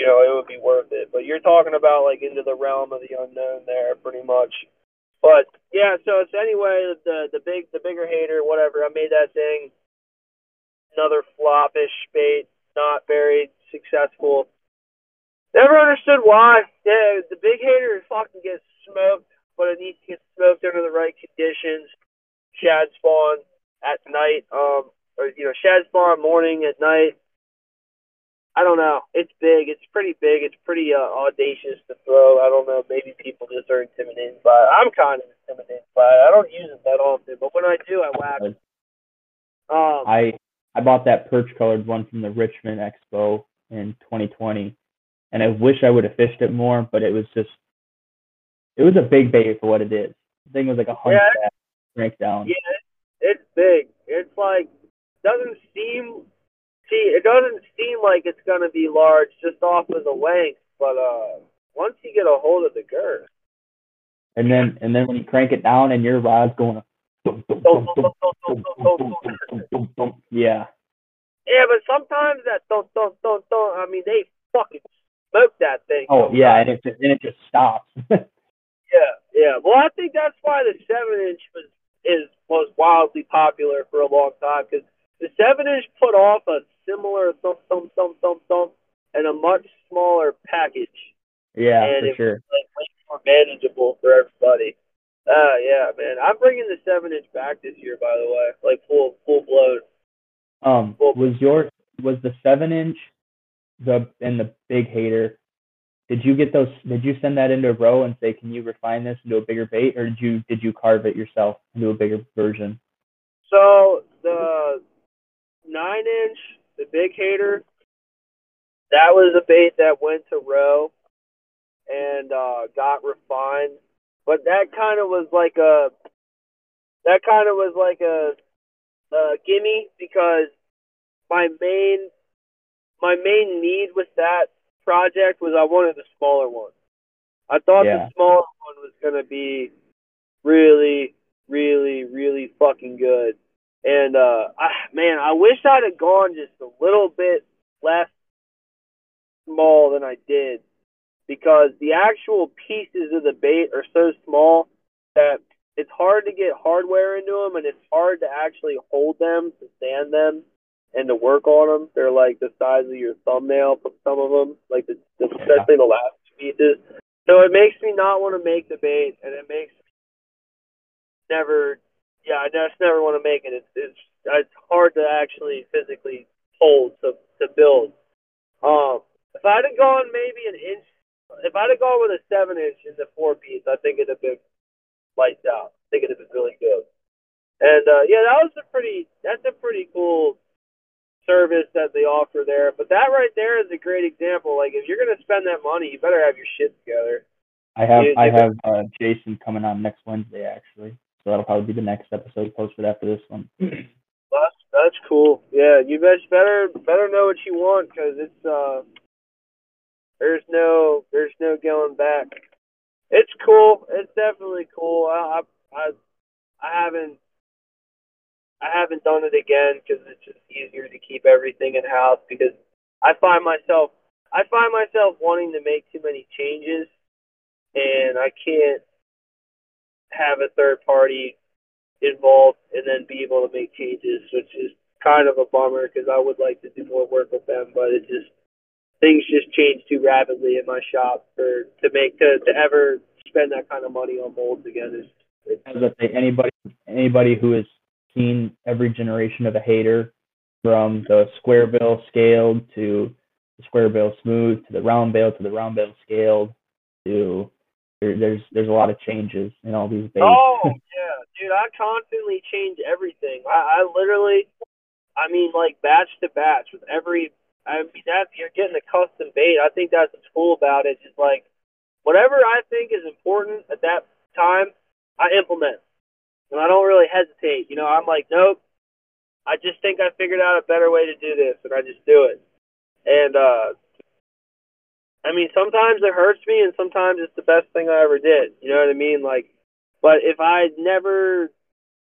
you know, it would be worth it. But you're talking about like into the realm of the unknown there, pretty much. But yeah, so it's anyway the the big the bigger hater, whatever. I made that thing. Another floppish bait, not very successful. Never understood why. Yeah, the big hater fucking gets smoked, but it needs to get smoked under the right conditions. Shad spawn at night, um, or you know, shad spawn morning at night. I don't know. It's big. It's pretty big. It's pretty uh, audacious to throw. I don't know. Maybe people just are intimidated by it. I'm kind of intimidated by it. I don't use it that often, but when I do, I whack it. Um, I I bought that perch colored one from the Richmond Expo in 2020, and I wish I would have fished it more, but it was just it was a big bait for what it is. The thing was like a hundred yeah, breakdown. Yeah, it's big. It's like doesn't seem see, it doesn't seem like it's going to be large just off of the length, but uh, once you get a hold of the girth, and then and then when you crank it down and your rod's going, to yeah. Yeah, but sometimes that don't don't don't don't. I mean, they fucking smoke that thing. Oh yeah, and it just, and it just stops. yeah, yeah. Well, I think that's why the seven inch was is was wildly popular for a long time because the seven inch put off a similar thump thump thump thump thump and a much smaller package. Yeah, and for it sure. Was, like, much more manageable for everybody. Uh, yeah, man. I'm bringing the seven inch back this year, by the way, like full full blown. Um, full was your was the seven inch the and the big hater? Did you get those? Did you send that into a row and say, "Can you refine this into a bigger bait," or did you did you carve it yourself into a bigger version? So the nine inch, the big hater, that was a bait that went to row and uh, got refined. But that kind of was like a that kind of was like a, a gimme because my main my main need with that project was I wanted the smaller one. I thought yeah. the smaller one was gonna be really, really, really fucking good. And uh, I, man, I wish I'd have gone just a little bit less small than I did because the actual pieces of the bait are so small that it's hard to get hardware into them and it's hard to actually hold them, to stand them, and to work on them. They're like the size of your thumbnail, some of them, like the, especially the last pieces. So it makes me not want to make the bait, and it makes never, yeah, I just never want to make it. It's it's it's hard to actually physically hold to to build. Um, if I'd have gone maybe an inch, if I'd have gone with a seven inch in the four piece, I think it'd have been lights out. I think it'd have been really good. And uh, yeah, that was a pretty. That's a pretty cool service that they offer there. But that right there is a great example. Like if you're gonna spend that money, you better have your shit together. I have you, I have uh, Jason coming on next Wednesday actually, so that'll probably be the next episode posted after this one. that's that's cool. Yeah, you guys better better know what you want because it's uh there's no there's no going back. It's cool. It's definitely cool. I I I haven't I haven't done it again because it's just easier to keep everything in house because I find myself I find myself wanting to make too many changes and I can't have a third party involved and then be able to make changes, which is kind of a bummer because I would like to do more work with them, but it just things just change too rapidly in my shop for to make to, to ever spend that kind of money on molds again. Is, As I say, anybody anybody who has seen every generation of a hater from the square bill scaled to the square bill smooth to the round bill to the round bill scaled to there, there's there's a lot of changes in all these baits. Oh yeah, dude, I constantly change everything. I, I literally, I mean, like batch to batch with every. I mean, that you're getting a custom bait. I think that's what's cool about it. Is like whatever I think is important at that time, I implement and I don't really hesitate. You know, I'm like, nope. I just think I figured out a better way to do this, and I just do it. And uh, I mean, sometimes it hurts me, and sometimes it's the best thing I ever did. You know what I mean? Like, but if I never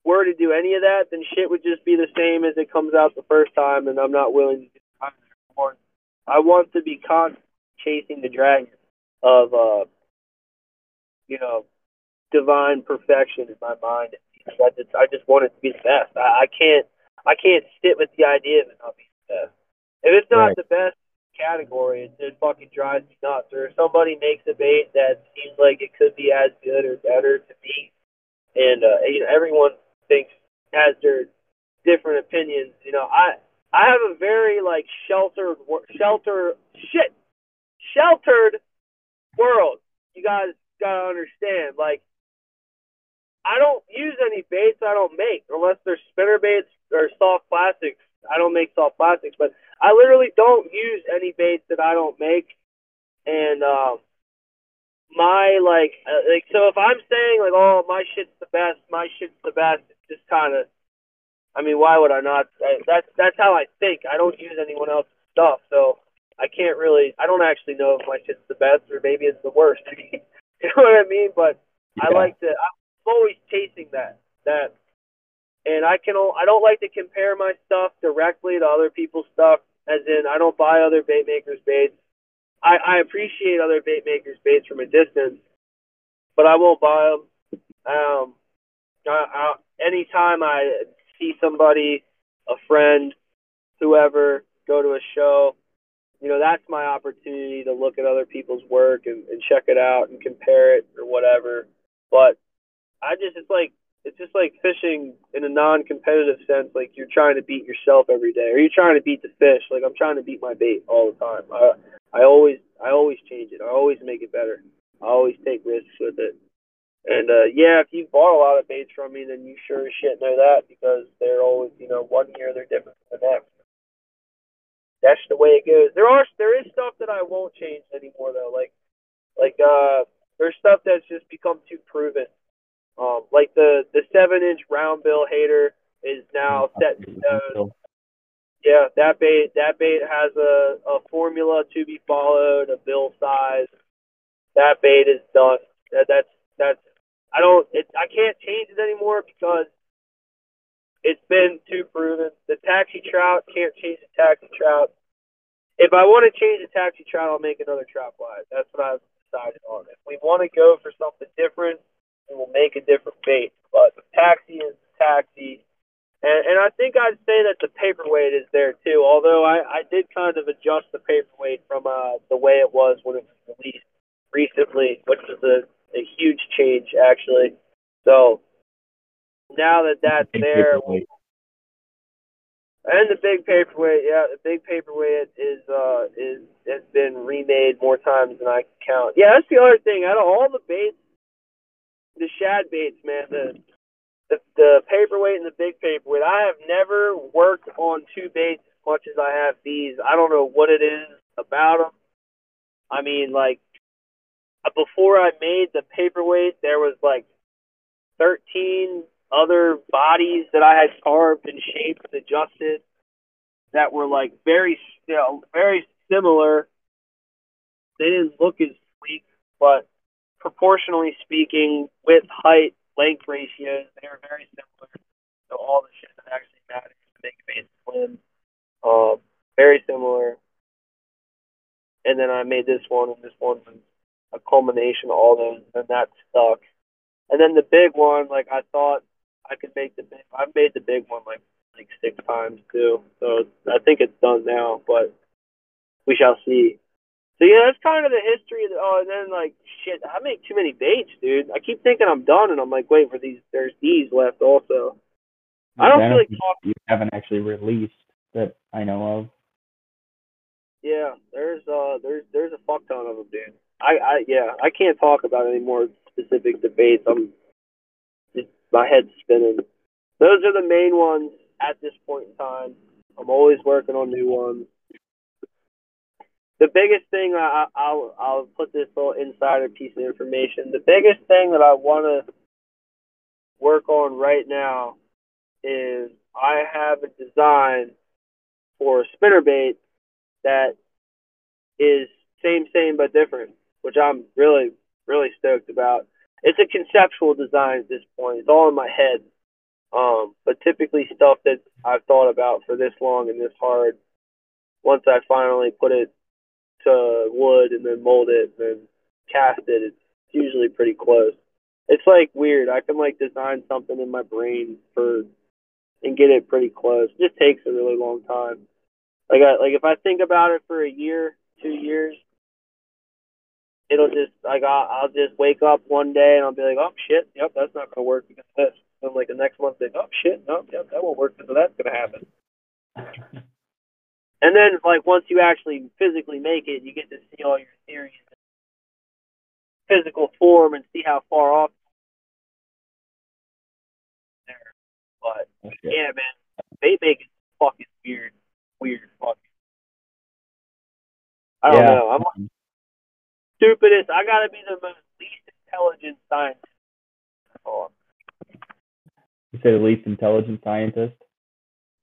were to do any of that, then shit would just be the same as it comes out the first time, and I'm not willing to do it anymore. I want to be constantly chasing the dragon of, uh, you know, divine perfection in my mind I just I just want it to be the best. I, I can't I can't sit with the idea of it not being the best. If it's not right. the best category, it, fucking drives me nuts. Or if somebody makes a bait that seems like it could be as good or better to me, and uh, you know everyone thinks has their different opinions. You know, I I have a very like sheltered shelter shit sheltered world. You guys gotta understand. Like I don't use any baits I don't make unless they're spinner baits or soft plastics. I don't make soft plastics, but I literally don't use any baits that I don't make. And um, my like, uh, like so if I'm saying like, oh, my shit's the best, my shit's the best, it's just kind of. I mean, why would I not? I, that's that's how I think. I don't use anyone else's stuff, so I can't really. I don't actually know if my shit's the best or maybe it's the worst. you know what I mean? But yeah. I like to. I'm always chasing that that and I can I don't like to compare my stuff directly to other people's stuff. As in, I don't buy other bait makers' baits. I, I appreciate other bait makers' baits from a distance, but I won't buy them. Um, I, I, anytime I see somebody, a friend, whoever, go to a show, you know, that's my opportunity to look at other people's work and, and check it out and compare it or whatever. But I just it's like it's just like fishing in a non-competitive sense. Like you're trying to beat yourself every day, or you're trying to beat the fish. Like I'm trying to beat my bait all the time. I I always I always change it. I always make it better. I always take risks with it. And uh, yeah, if you bought a lot of baits from me, then you sure as shit know that because they're always you know one year they're different from the next. That's the way it goes. There are there is stuff that I won't change anymore though. Like like uh, there's stuff that's just become too proven um, like the the seven inch round bill hater is now set in stone. Yeah, that bait that bait has a, a formula to be followed, a bill size. That bait is done. That, that's that's I don't it, I can't change it anymore because it's been too proven. The taxi trout can't change the taxi trout. If I want to change the taxi trout, I'll make another trout fly. That's what I've decided on. If we want to go for something different, and will make a different bait. But the taxi is the taxi. And, and I think I'd say that the paperweight is there too, although I, I did kind of adjust the paperweight from uh, the way it was when it was released recently, which was a, a huge change actually. So now that that's Big there, and the big paperweight, yeah, the big paperweight is uh is has been remade more times than I can count. Yeah, that's the other thing. Out of all the baits, the shad baits, man, the the, the paperweight and the big paperweight. I have never worked on two baits as much as I have these. I don't know what it is about them. I mean, like uh, before I made the paperweight, there was like 13 other bodies that I had carved and shaped and adjusted that were like very, know, very similar. They didn't look as sleek, but proportionally speaking, width, height, length ratios, they were very similar to all the shit that actually matters to make a base slim. Um, very similar. And then I made this one, and this one was a culmination of all those, and that stuck. And then the big one, like I thought I could make the big. I've made the big one like like six times too, so I think it's done now. But we shall see. So yeah, that's kind of the history. Of the, oh, and then like shit, I make too many baits, dude. I keep thinking I'm done, and I'm like, wait for these. There's these left also. I don't feel like talking. You haven't actually released that I know of. Yeah, there's uh, there's there's a fuck ton of them, dude. I I yeah, I can't talk about any more specific debates. I'm just, my head's spinning. Those are the main ones at this point in time. I'm always working on new ones. The biggest thing I, I'll I'll put this little insider piece of information. The biggest thing that I want to work on right now is I have a design for a spinnerbait that is same same but different, which I'm really really stoked about. It's a conceptual design at this point. It's all in my head. Um, but typically stuff that I've thought about for this long and this hard. Once I finally put it to wood and then mold it and then cast it, it's usually pretty close. It's like weird. I can like design something in my brain for and get it pretty close. It just takes a really long time. Like I like if I think about it for a year, two years, it'll just like I'll, I'll just wake up one day and I'll be like, oh shit, yep, that's not gonna work because this. And like the next month, think, oh shit, no, yep, that won't work because that's gonna happen. and then like once you actually physically make it, you get to see all your theories in physical form and see how far off there. But Oh, yeah, man, bait making fucking weird, weird fucking. I don't yeah. know. I'm like stupidest. I gotta be the most least intelligent scientist. Oh, You say the least intelligent scientist.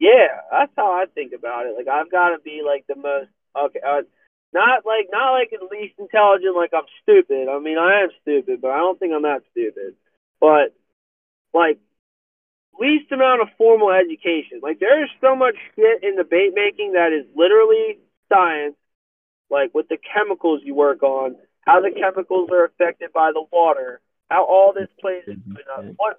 Yeah, that's how I think about it. Like I've got to be like the most okay. Uh, not like not like the least intelligent. Like I'm stupid. I mean, I am stupid, but I don't think I'm that stupid. But like least amount of formal education. Like there's so much shit in the bait making that is literally science. Like with the chemicals you work on, how the chemicals are affected by the water, how all this plays into uh, what,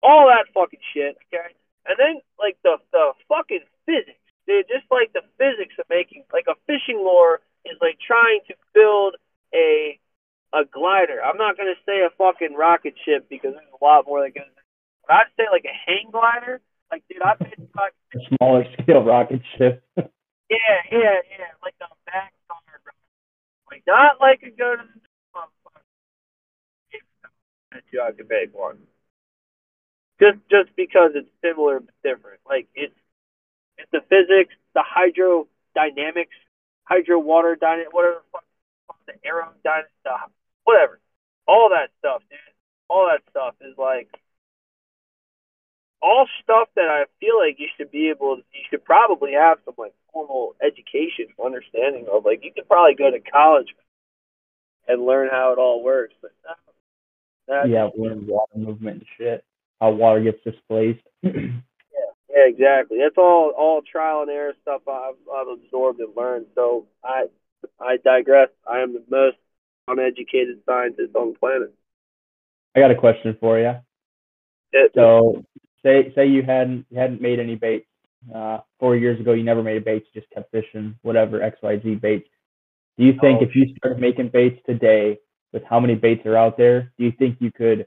all that fucking shit. Okay, and then like the the fucking physics, dude. Just like the physics of making like a fishing lure is like trying to build a a glider. I'm not gonna say a fucking rocket ship because there's a lot more that goes. But I'd say like a hang glider. Like, dude, I bet like A smaller scale rocket ship. yeah, yeah, yeah, like the back card, like not like a go to the motherfucker. You I can make one. Just just because it's similar but different. Like it's it's the physics, the hydrodynamics, hydro water dynamic, whatever the aerodynamics, whatever, all that stuff, dude. All that stuff is like all stuff that I feel like you should be able, you should probably have some like formal education, understanding of. Like you could probably go to college and learn how it all works, but uh, no, that's, yeah, learn water movement and shit. How water gets displaced. Yeah, exactly. That's all all trial and error stuff I've I've absorbed and learned. So I I digress. I am the most uneducated scientist on the planet. I got a question for you. It, So, say say you hadn't you hadn't made any baits uh, four years ago. You never made a bait. You just kept fishing whatever X Y Z baits. Do you think Oh, if you started making baits today, with how many baits are out there, do you think you could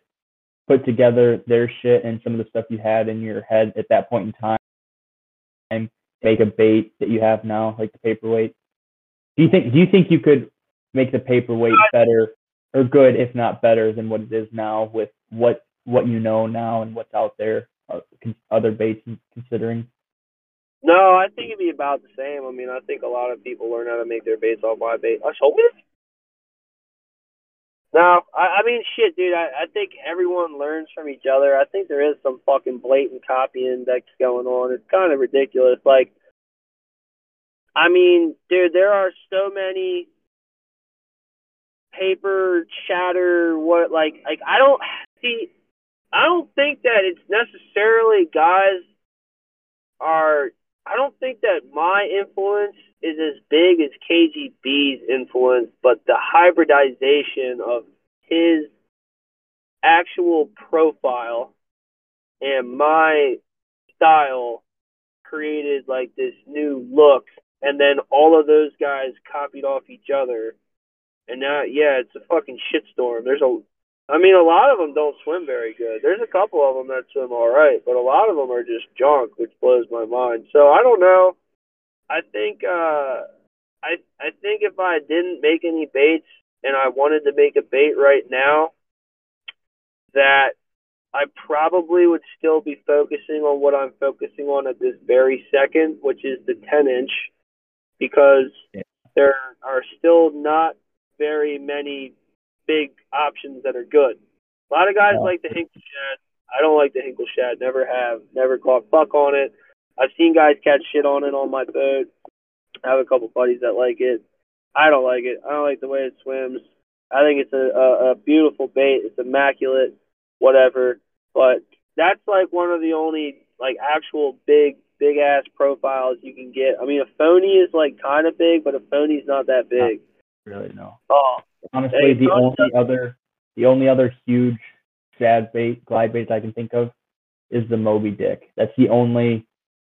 put together their shit and some of the stuff you had in your head at that point in time, and make a bait that you have now, like the paperweight? Do you think do you think you could make the paperweight better or good, if not better, than what it is now with what what you know now and what's out there, uh, other baits considering? No, I think it'd be about the same. I mean, I think a lot of people learn how to make their baits off my bait. It. No, I, I mean, shit, dude. I, I think everyone learns from each other. I think there is some fucking blatant copying that's going on. It's kind of ridiculous. Like, I mean, dude, there are so many paper chatter. What, like, like I don't see. I don't think that it's necessarily guys are. I don't think that my influence is as big as KGB's influence, but the hybridization of his actual profile and my style created like this new look and then all of those guys copied off each other. And now yeah it's a fucking shitstorm there's a i mean a lot of them don't swim very good. There's a couple of them that swim all right but a lot of them are just junk which blows my mind. So i don't know. I think uh, I I think if I didn't make any baits and I wanted to make a bait right now, that I probably would still be focusing on what I'm focusing on at this very second, which is the 10 inch, because yeah. there are still not very many big options that are good. A lot of guys yeah. like the Hinkle Shad. I don't like the Hinkle Shad. Never have. Never caught buck on it. I've seen guys catch shit on it on my boat. I have a couple buddies that like it. I don't like it. I don't like the way it swims. I think it's a, a, a beautiful bait. It's immaculate, whatever. But that's like one of the only like actual big big ass profiles you can get. I mean, a phony is like kind of big, but a phony's not that big. Not really, no. Oh, honestly, the only other the only other huge shad bait glide bait I can think of is the Moby Dick. That's the only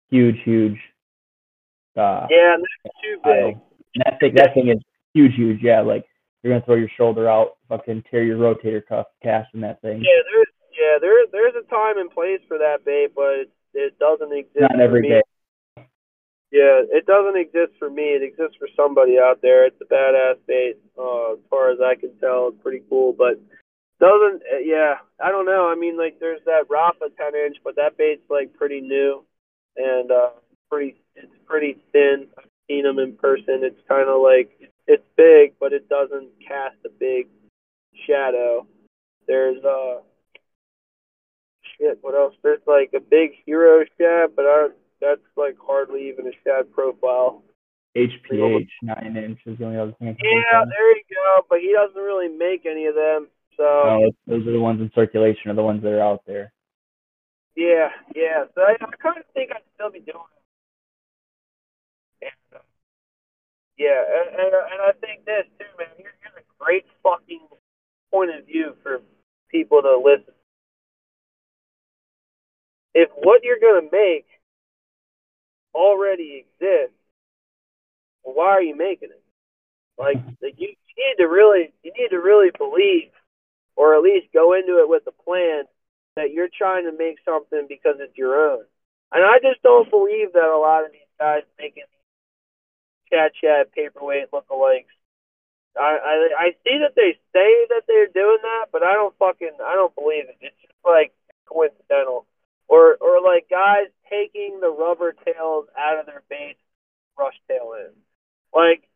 huge, huge. Uh, yeah, that's too big. that thing, that thing is huge, huge. Yeah, like you're gonna throw your shoulder out, fucking tear your rotator cuff casting that thing. Yeah, there's yeah, there there's a time and place for that bait, but it, doesn't exist. Not every day. Yeah, it doesn't exist for me. It exists for somebody out there. It's a badass bait, uh, as far as I can tell. It's pretty cool, but doesn't. Uh, yeah, I don't know. I mean, like, there's that Rafa 10 inch, but that bait's like pretty new and uh, pretty it's pretty thin. I've seen them in person. It's kind of like it's big, but it doesn't cast a big shadow. There's uh shit. What else? There's like a big hero shad, but I, that's like hardly even a shad profile. HPH nine inch is the only other thing. yeah, there you go. But he doesn't really make any of them. So no, those are the ones in circulation, are the ones that are out there. Yeah, yeah. So I, I kind of think I'd still be doing it. And, uh, yeah, and, and, and I think this too, man. Here's, here's a great fucking point of view for people to listen. If what you're gonna make already exists, well, why are you making it? Like, mm-hmm. like you, you need to really, you need to really believe, or at least go into it with a plan that you're trying to make something because it's your own. And I just don't mm-hmm. believe that a lot of these guys making Chad Shad paperweight lookalikes. I, I I see that they say that they're doing that, but I don't fucking I don't believe it. It's just like coincidental. Or or like guys taking the rubber tails out of their base, brush tail in. Like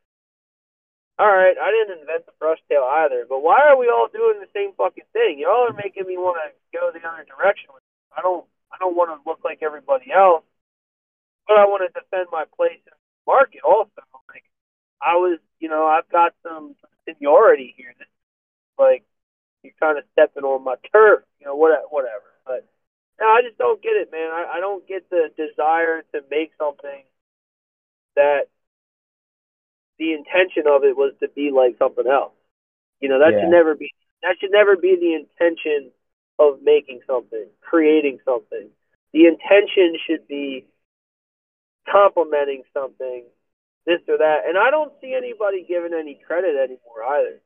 all right, I didn't invent the brush tail either, but why are we all doing the same fucking thing? Y'all are making me want to go the other direction. I don't, I don't want to look like everybody else, but I want to defend my place in the market also. Like, I was, you know, I've got some seniority here. This, like, you're kind of stepping on my turf, you know, whatever, whatever. But no, I just don't get it, man. I, I don't get the desire to make something that the intention of it was to be like something else. You know, that yeah. should never be that should never be the intention of making something, creating something. The intention should be complementing something, this or that. And I don't see anybody giving any credit anymore either.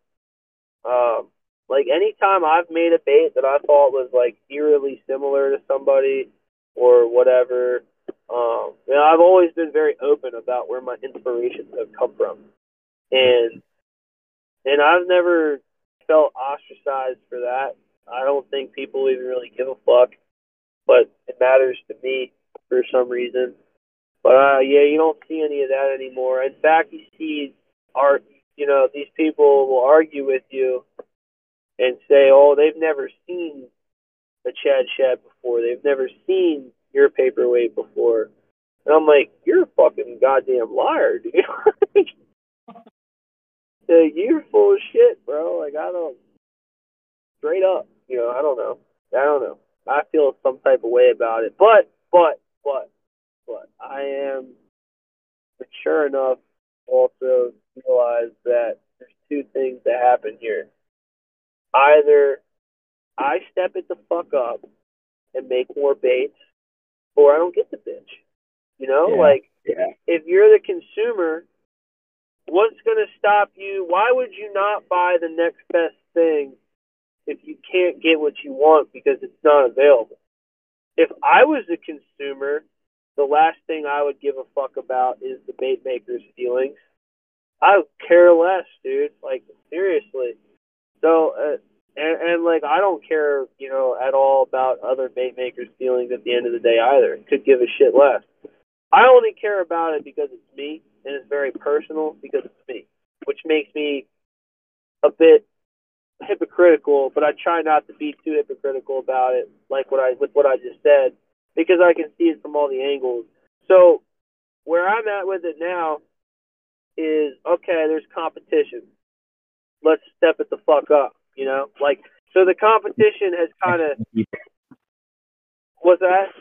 Um, Like anytime I've made a bait that I thought was like eerily similar to somebody or whatever, um, you know, I've always been very open about where my inspirations have come from, and and I've never felt ostracized for that. I don't think people even really give a fuck, but it matters to me for some reason. But uh, yeah, you don't see any of that anymore. In fact, you see art. You know, these people will argue with you and say, "Oh, they've never seen a Chad Shad before. They've never seen your paperweight before." And I'm like, "You're a fucking goddamn liar, dude." like, you're full of shit, bro. Like I don't straight up. You know, I don't know. I don't know. I feel some type of way about it, but but but but I am mature enough also to realize that there's two things that happen here. Either I step it the fuck up and make more baits, or I don't get the bitch. You know, Yeah. like Yeah. if you're the consumer, what's going to stop you? Why would you not buy the next best thing if you can't get what you want because it's not available? If I was a consumer, the last thing I would give a fuck about is the bait maker's feelings. I would care less, dude. Like seriously. So, uh, and, and like I don't care, you know, at all about other bait makers' feelings at the end of the day either. Could give a shit less. I only care about it because it's me and it's very personal because it's me, which makes me a bit hypocritical. But I try not to be too hypocritical about it, like what I with what I just said, because I can see it from all the angles. So where I'm at with it now is okay. There's competition. Let's step it the fuck up. You know, like so the competition has kind of what's that?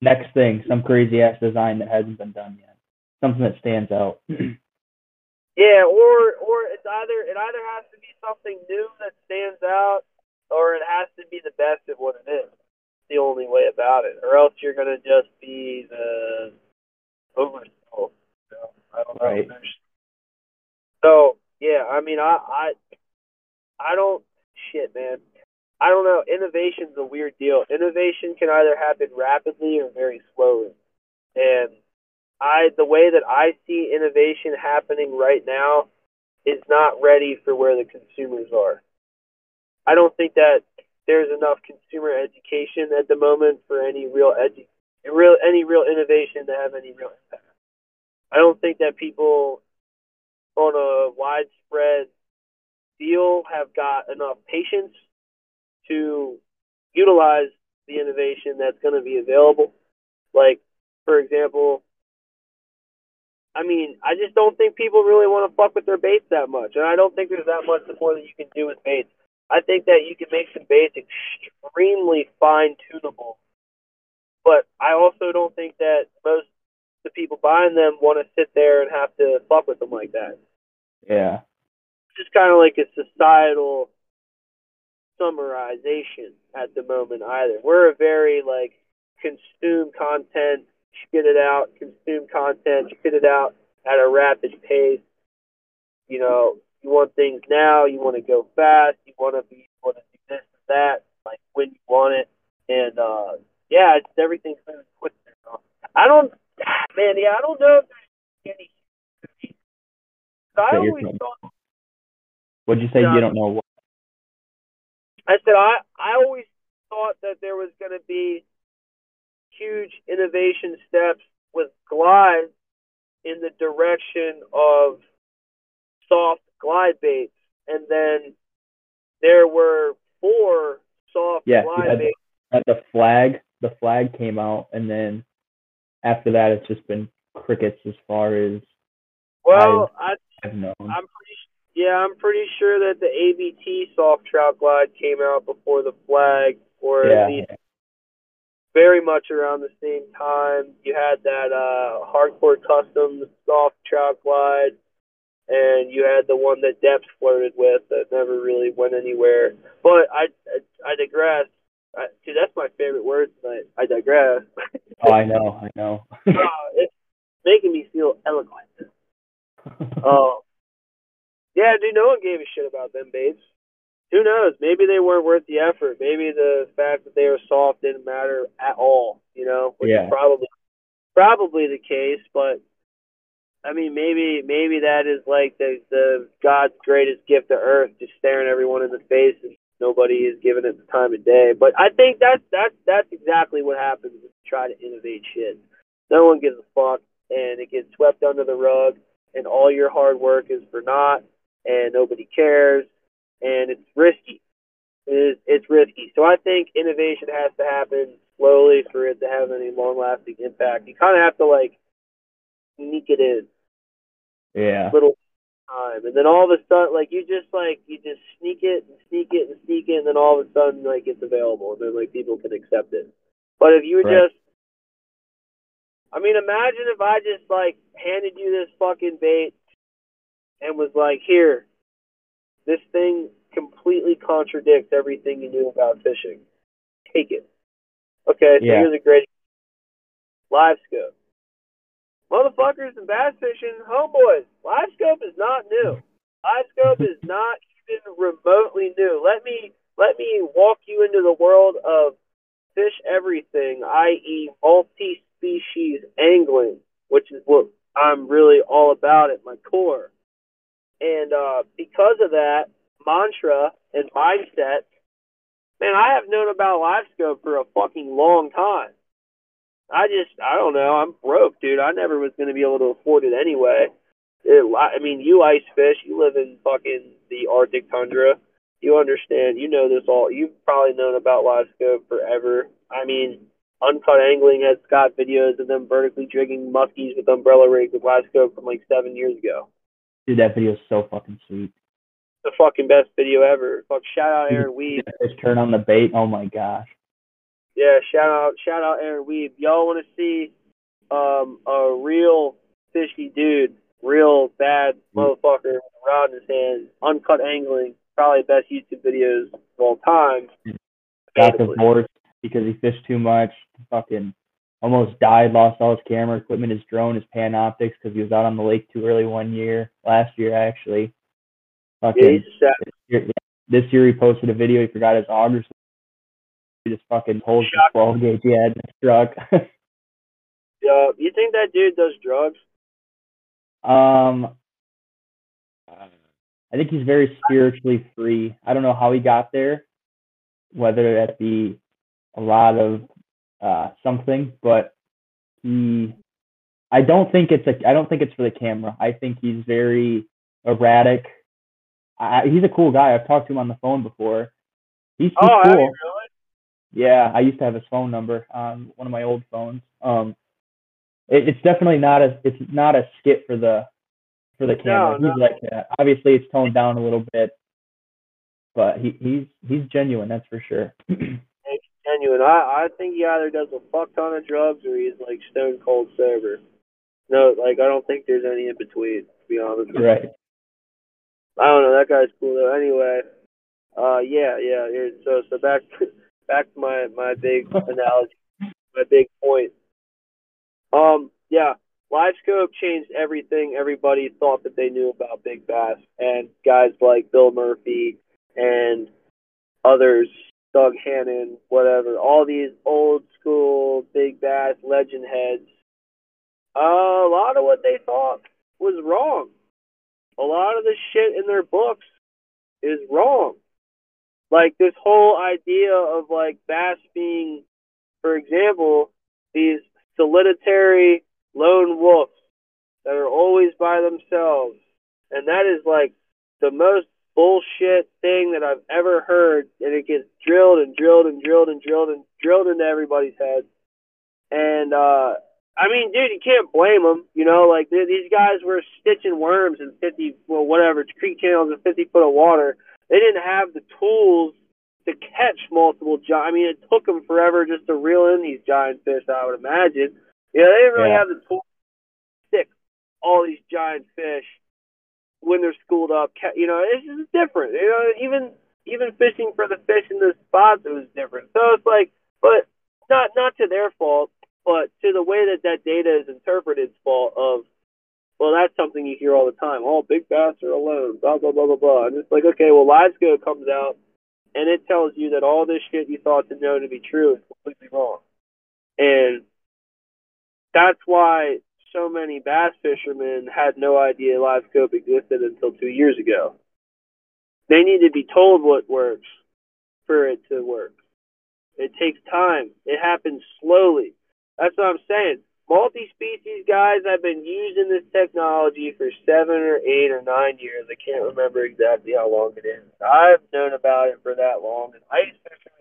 Next thing, some crazy ass design that hasn't been done yet. Something that stands out. Yeah, or or it's either it either has to be something new that stands out, or it has to be the best at what it is. It's the only way about it, or else you're gonna just be the. You know? I don't know. Right. So yeah, I mean, I I I don't shit, man. I don't know. Innovation's a weird deal. Innovation can either happen rapidly or very slowly, and I the way that I see innovation happening right now is not ready for where the consumers are. I don't think that there's enough consumer education at the moment for any real edu- real any real innovation to have any real impact. I don't think that people on a widespread deal have got enough patience to utilize the innovation that's going to be available. Like, for example, I mean, I just don't think people really want to fuck with their baits that much, and I don't think there's that much more that you can do with baits. I think that you can make some baits extremely fine tunable, but I also don't think that most the people buying them want to sit there and have to fuck with them like that. Yeah. It's just kind of like a societal summarization at the moment. Either we're a very like consume content, spit it out, consume content, spit it out at a rapid pace. You know, you want things now, you want to go fast, you want to be, you want to do this and that, like when you want it, and uh, yeah, it's everything's moving quick now. I don't, man, yeah, I don't know if there's any. I always thought What'd you say? You don't know what? I said I I always thought that there was going to be huge innovation steps with glide in the direction of soft glide baits, and then there were four soft Yeah, glide yeah. baits. At the flag, the flag came out, and then after that, it's just been crickets as far as Well, I I've known. I'm pretty yeah I'm pretty sure that the ABT soft trout glide came out before the flag, or yeah, at least very much around the same time. You had that uh, hardcore custom soft trout glide, and you had the one that Deps flirted with that never really went anywhere. But I I, I digress. I, dude, that's my favorite word tonight. I digress. oh, I know, I know. uh, it's making me feel eloquent. Oh, yeah, dude. No one gave a shit about them baits. who knows? Maybe they weren't worth the effort. Maybe the fact that they were soft didn't matter at all. You know, which Yeah. is probably probably the case. But I mean, maybe maybe that is like the the God's greatest gift to Earth, just staring everyone in the face, and nobody is giving it the time of day. But I think that's that's that's exactly what happens when you try to innovate shit. No one gives a fuck, and it gets swept under the rug, and all your hard work is for naught, and nobody cares, and it's risky. It is, it's risky. So I think innovation has to happen slowly for it to have any long-lasting impact. You kind of have to like sneak it in Yeah. little time, and then all of a sudden, like you just like you just sneak it and sneak it and sneak it, and then all of a sudden, like it's available, and then like people can accept it. But if you Right. just, I mean, imagine if I just like handed you this fucking bait and was like, here, this thing completely contradicts everything you knew about fishing. Take it. Okay, so Yeah. here's a great live scope. Motherfuckers and bass fishing, homeboys, LiveScope is not new. LiveScope is not even remotely new. Let me let me walk you into the world of fish everything, i.e., multi species angling, which is what I'm really all about at my core. And uh, because of that mantra and mindset, man, I have known about LiveScope for a fucking long time. I just, I don't know. I'm broke, dude. I never was going to be able to afford it anyway. It, I mean, you ice fish. You live in fucking the Arctic tundra. You understand. You know this all. You've probably known about LiveScope forever. I mean, Uncut Angling has Scott videos of them vertically jigging muskies with umbrella rigs with LiveScope from like seven years ago. Dude, that video is so fucking sweet. The fucking best video ever. Fuck, shout out Aaron Weed. Just turn on the bait. Oh my gosh. Yeah, shout out, shout out Aaron Weeb. Y'all want to see um, a real fishy dude, real bad motherfucker with a rod in his hand, uncut angling, probably the best YouTube videos of all time. Got divorced because he fished too much. Fucking almost died. Lost all his camera equipment, his drone, his Panoptix because he was out on the lake too early one year. Last year actually. Fucking Yeah, he's a sad. this year, this year he posted a video. He forgot his augers. He just fucking pulled the 12 gauge he had in his truck. Uh, you think that dude does drugs? Um, I think he's very spiritually free. I don't know how he got there, whether that be a lot of uh, something, but he. I don't think it's a. I don't think it's for the camera. I think he's very erratic. I, he's a cool guy. I've talked to him on the phone before. He's, he's Oh, cool. really? Yeah, I used to have his phone number on one of my old phones. Um, it, it's definitely not a it's not a skit for the for the camera. No, he's like that. Obviously, it's toned down a little bit, but he he's he's genuine. That's for sure. Genuine. I I think he either does a fuck ton of drugs or he's like stone cold sober. No, like I don't think there's any in between. To be honest. with you. right. I don't know. That guy's cool though. Anyway, uh, yeah, yeah. So, so back, back to my my big analogy, my big point. Um, yeah, LiveScope changed everything. Everybody thought that they knew about big bass, and guys like Bill Murphy and others, Doug Hannon, whatever, all these old school big bass legend heads. Uh, a lot of what they thought was wrong a lot of the shit in their books is wrong. Like this whole idea of like bass being, for example, these solitary lone wolves that are always by themselves. And that is like the most bullshit thing that I've ever heard. And it gets drilled and drilled and drilled and drilled and drilled into everybody's head. And, uh, I mean, dude, you can't blame them. You know, like th- these guys were stitching worms in 50, well, whatever, creek channels in 50 foot of water. They didn't have the tools to catch multiple giant. I mean, it took them forever just to reel in these giant fish. I would imagine. You know, they didn't really Yeah. have the tools to stick all these giant fish when they're schooled up. You know, it's just different. You know, even even fishing for the fish in the spots, it was different. So it's like, but not not to their fault but to the way that that data is interpreted's fault of well, that's something you hear all the time. Oh, big bass are alone, blah, blah, blah, blah, blah. And it's like, okay, well, LiveScope comes out and it tells you that all this shit you thought to know to be true is completely wrong. And that's why so many bass fishermen had no idea LiveScope existed until two years ago. They need to be told what works for it to work. It takes time. It happens slowly. That's what I'm saying. Multi-species guys have been using this technology for seven or eight or nine years. I can't remember exactly how long it is. I've known about it for that long as ice fisherman.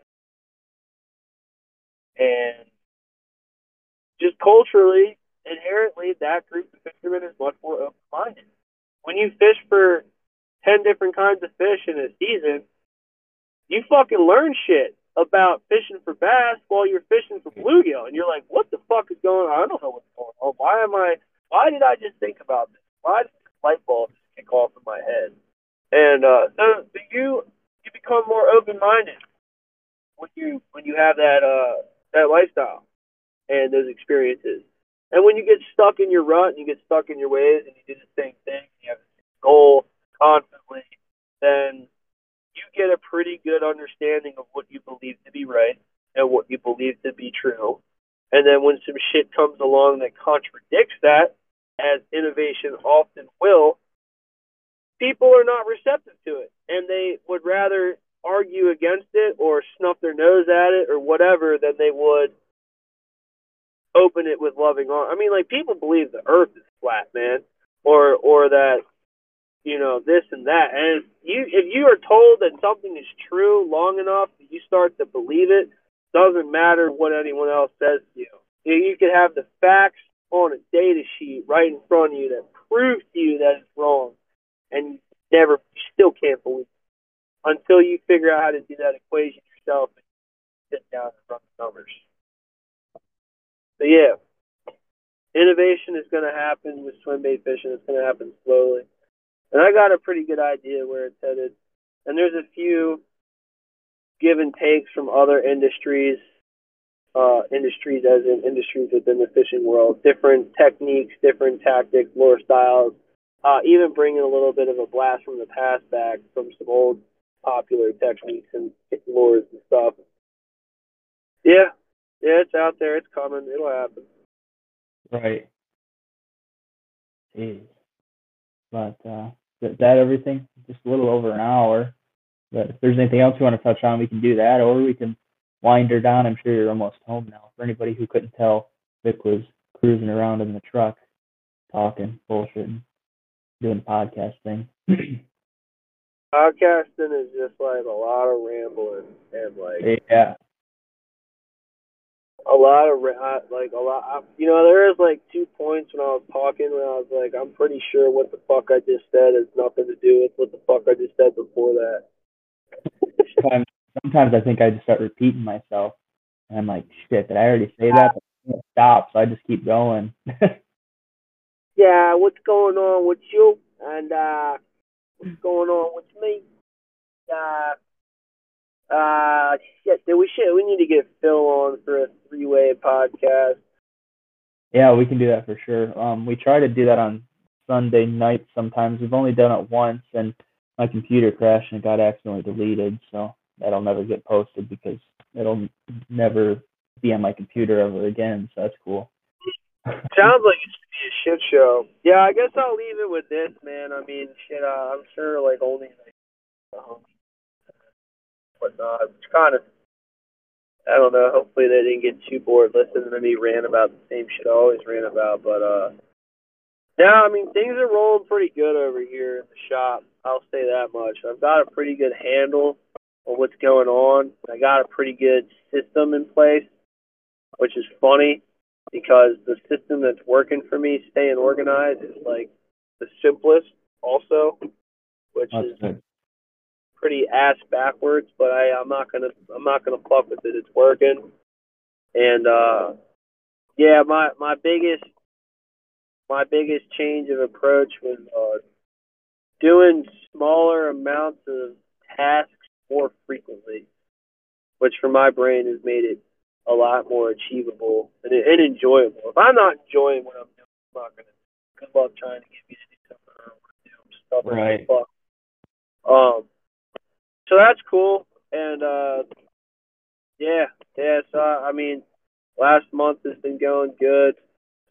And just culturally, inherently, that group of fishermen is much more open-minded. When you fish for 10 different kinds of fish in a season, you fucking learn shit about fishing for bass while you're fishing for bluegill, and you're like, "What the fuck is going on? I don't know what's going on. Why am I? Why did I just think about this? Why did this light bulb just kick off in my head?" And uh, so, so you you become more open minded when you when you have that uh that lifestyle and those experiences. And when you get stuck in your rut and you get stuck in your ways and you do the same thing, and you have the same goal constantly, then you get a pretty good understanding of what you believe to be right and what you believe to be true. And then when some shit comes along that contradicts that, as innovation often will, people are not receptive to it. And they would rather argue against it or snuff their nose at it or whatever than they would open it with loving arms. I mean, like people believe the earth is flat, man, or or that you know, this and that. And if you if you are told that something is true long enough you start to believe it, doesn't matter what anyone else says to you. You, know, you can have the facts on a data sheet right in front of you that proves to you that it's wrong, and you never, you still can't believe it until you figure out how to do that equation yourself and sit down and run the numbers. But yeah, innovation is going to happen with swim bait fishing. It's going to happen slowly and I got a pretty good idea where it's headed. And there's a few give and takes from other industries, uh, industries as in industries within the fishing world, different techniques, different tactics, lure styles, uh, even bringing a little bit of a blast from the past back from some old popular techniques and lures and stuff. Yeah, yeah, it's out there. It's coming. It'll happen. Right. Jeez. But uh, that, that everything, just a little over an hour. But if there's anything else you want to touch on, we can do that, or we can wind her down. I'm sure you're almost home now. For anybody who couldn't tell, Vic was cruising around in the truck, talking, bullshitting, doing the podcast thing. Podcasting is just like a lot of rambling and like yeah, a lot of like a lot. You know, there is like two points when I was talking when I was like, I'm pretty sure what the fuck I just said has nothing to do with what the fuck I just said before that. sometimes, sometimes I think I just start repeating myself, and I'm like, shit, did I already say that? But I can't stop, so I just keep going. yeah, what's going on with you? And uh, what's going on with me? Uh, uh, shit, we should we need to get Phil on for a three way podcast. Yeah, we can do that for sure. Um, we try to do that on Sunday night sometimes. We've only done it once, and my computer crashed and it got accidentally deleted, so that'll never get posted because it'll never be on my computer ever again. So that's cool. Sounds like it should be a shit show. Yeah, I guess I'll leave it with this, man. I mean, shit, uh, I'm sure like only like um, whatnot. It's kind of, I don't know. Hopefully they didn't get too bored listening to me rant about the same shit I always rant about. But uh, yeah, I mean things are rolling pretty good over here in the shop. I'll say that much. I've got a pretty good handle on what's going on. I got a pretty good system in place, which is funny because the system that's working for me, staying organized, is like the simplest also, which that's is good pretty ass backwards, but I, I'm not gonna I'm not gonna fuck with it. It's working. And uh yeah, my my biggest my biggest change of approach was uh doing smaller amounts of tasks more frequently, which for my brain has made it a lot more achievable and, and enjoyable. If I'm not enjoying what I'm doing, I'm not gonna good luck trying to get me to do something I don't want to do. Stubborn Right. as fuck. Um, so that's cool, and uh, yeah, yeah. So I mean, last month has been going good.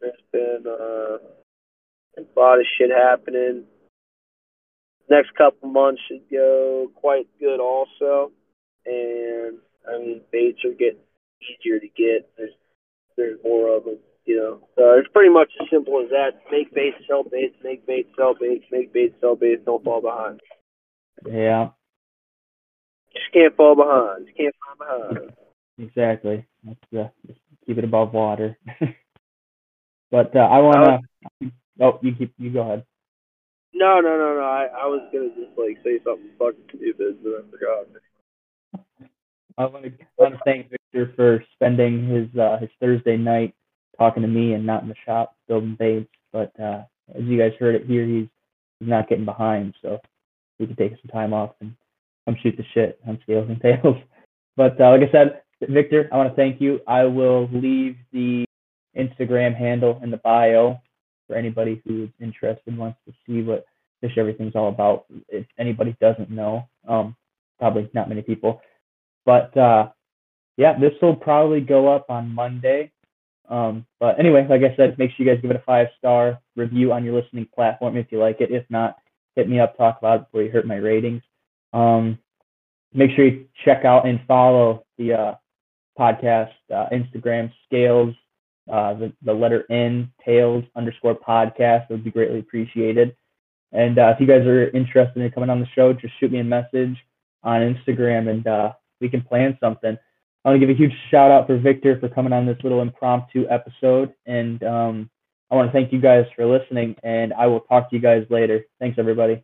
There's been uh, a lot of shit happening. Next couple months should go quite good also, and I mean baits are getting easier to get. There's there's more of them, you know. So it's pretty much as simple as that. Make baits, sell baits, make baits, sell baits, make baits, sell baits. Don't fall behind. Yeah, Can't fall behind. Just can't fall behind. exactly. Let's uh, just keep it above water. but uh, I want to. Oh, you keep. You go ahead. No, no, no, no. I, I was gonna just like say something fucking stupid, but I forgot. I want to want to thank Victor for spending his uh, his Thursday night talking to me and not in the shop building baits. But uh, as you guys heard it here, he's he's not getting behind, so we can take some time off and come shoot the shit on scales and tails. But uh, like I said, Victor, I want to thank you. I will leave the Instagram handle in the bio for anybody who's interested wants to see what Fish Everything's all about. If anybody doesn't know, um, probably not many people. But uh, yeah, this will probably go up on Monday. Um, but anyway, like I said, make sure you guys give it a five star review on your listening platform if you like it. If not, hit me up, talk about it before you hurt my ratings. Um, make sure you check out and follow the uh, podcast uh, Instagram scales, uh, the, the letter N tails underscore podcast. It would be greatly appreciated. And uh, if you guys are interested in coming on the show, just shoot me a message on Instagram and uh, we can plan something. I want to give a huge shout out for Victor for coming on this little impromptu episode. And um, I want to thank you guys for listening. And I will talk to you guys later. Thanks, everybody.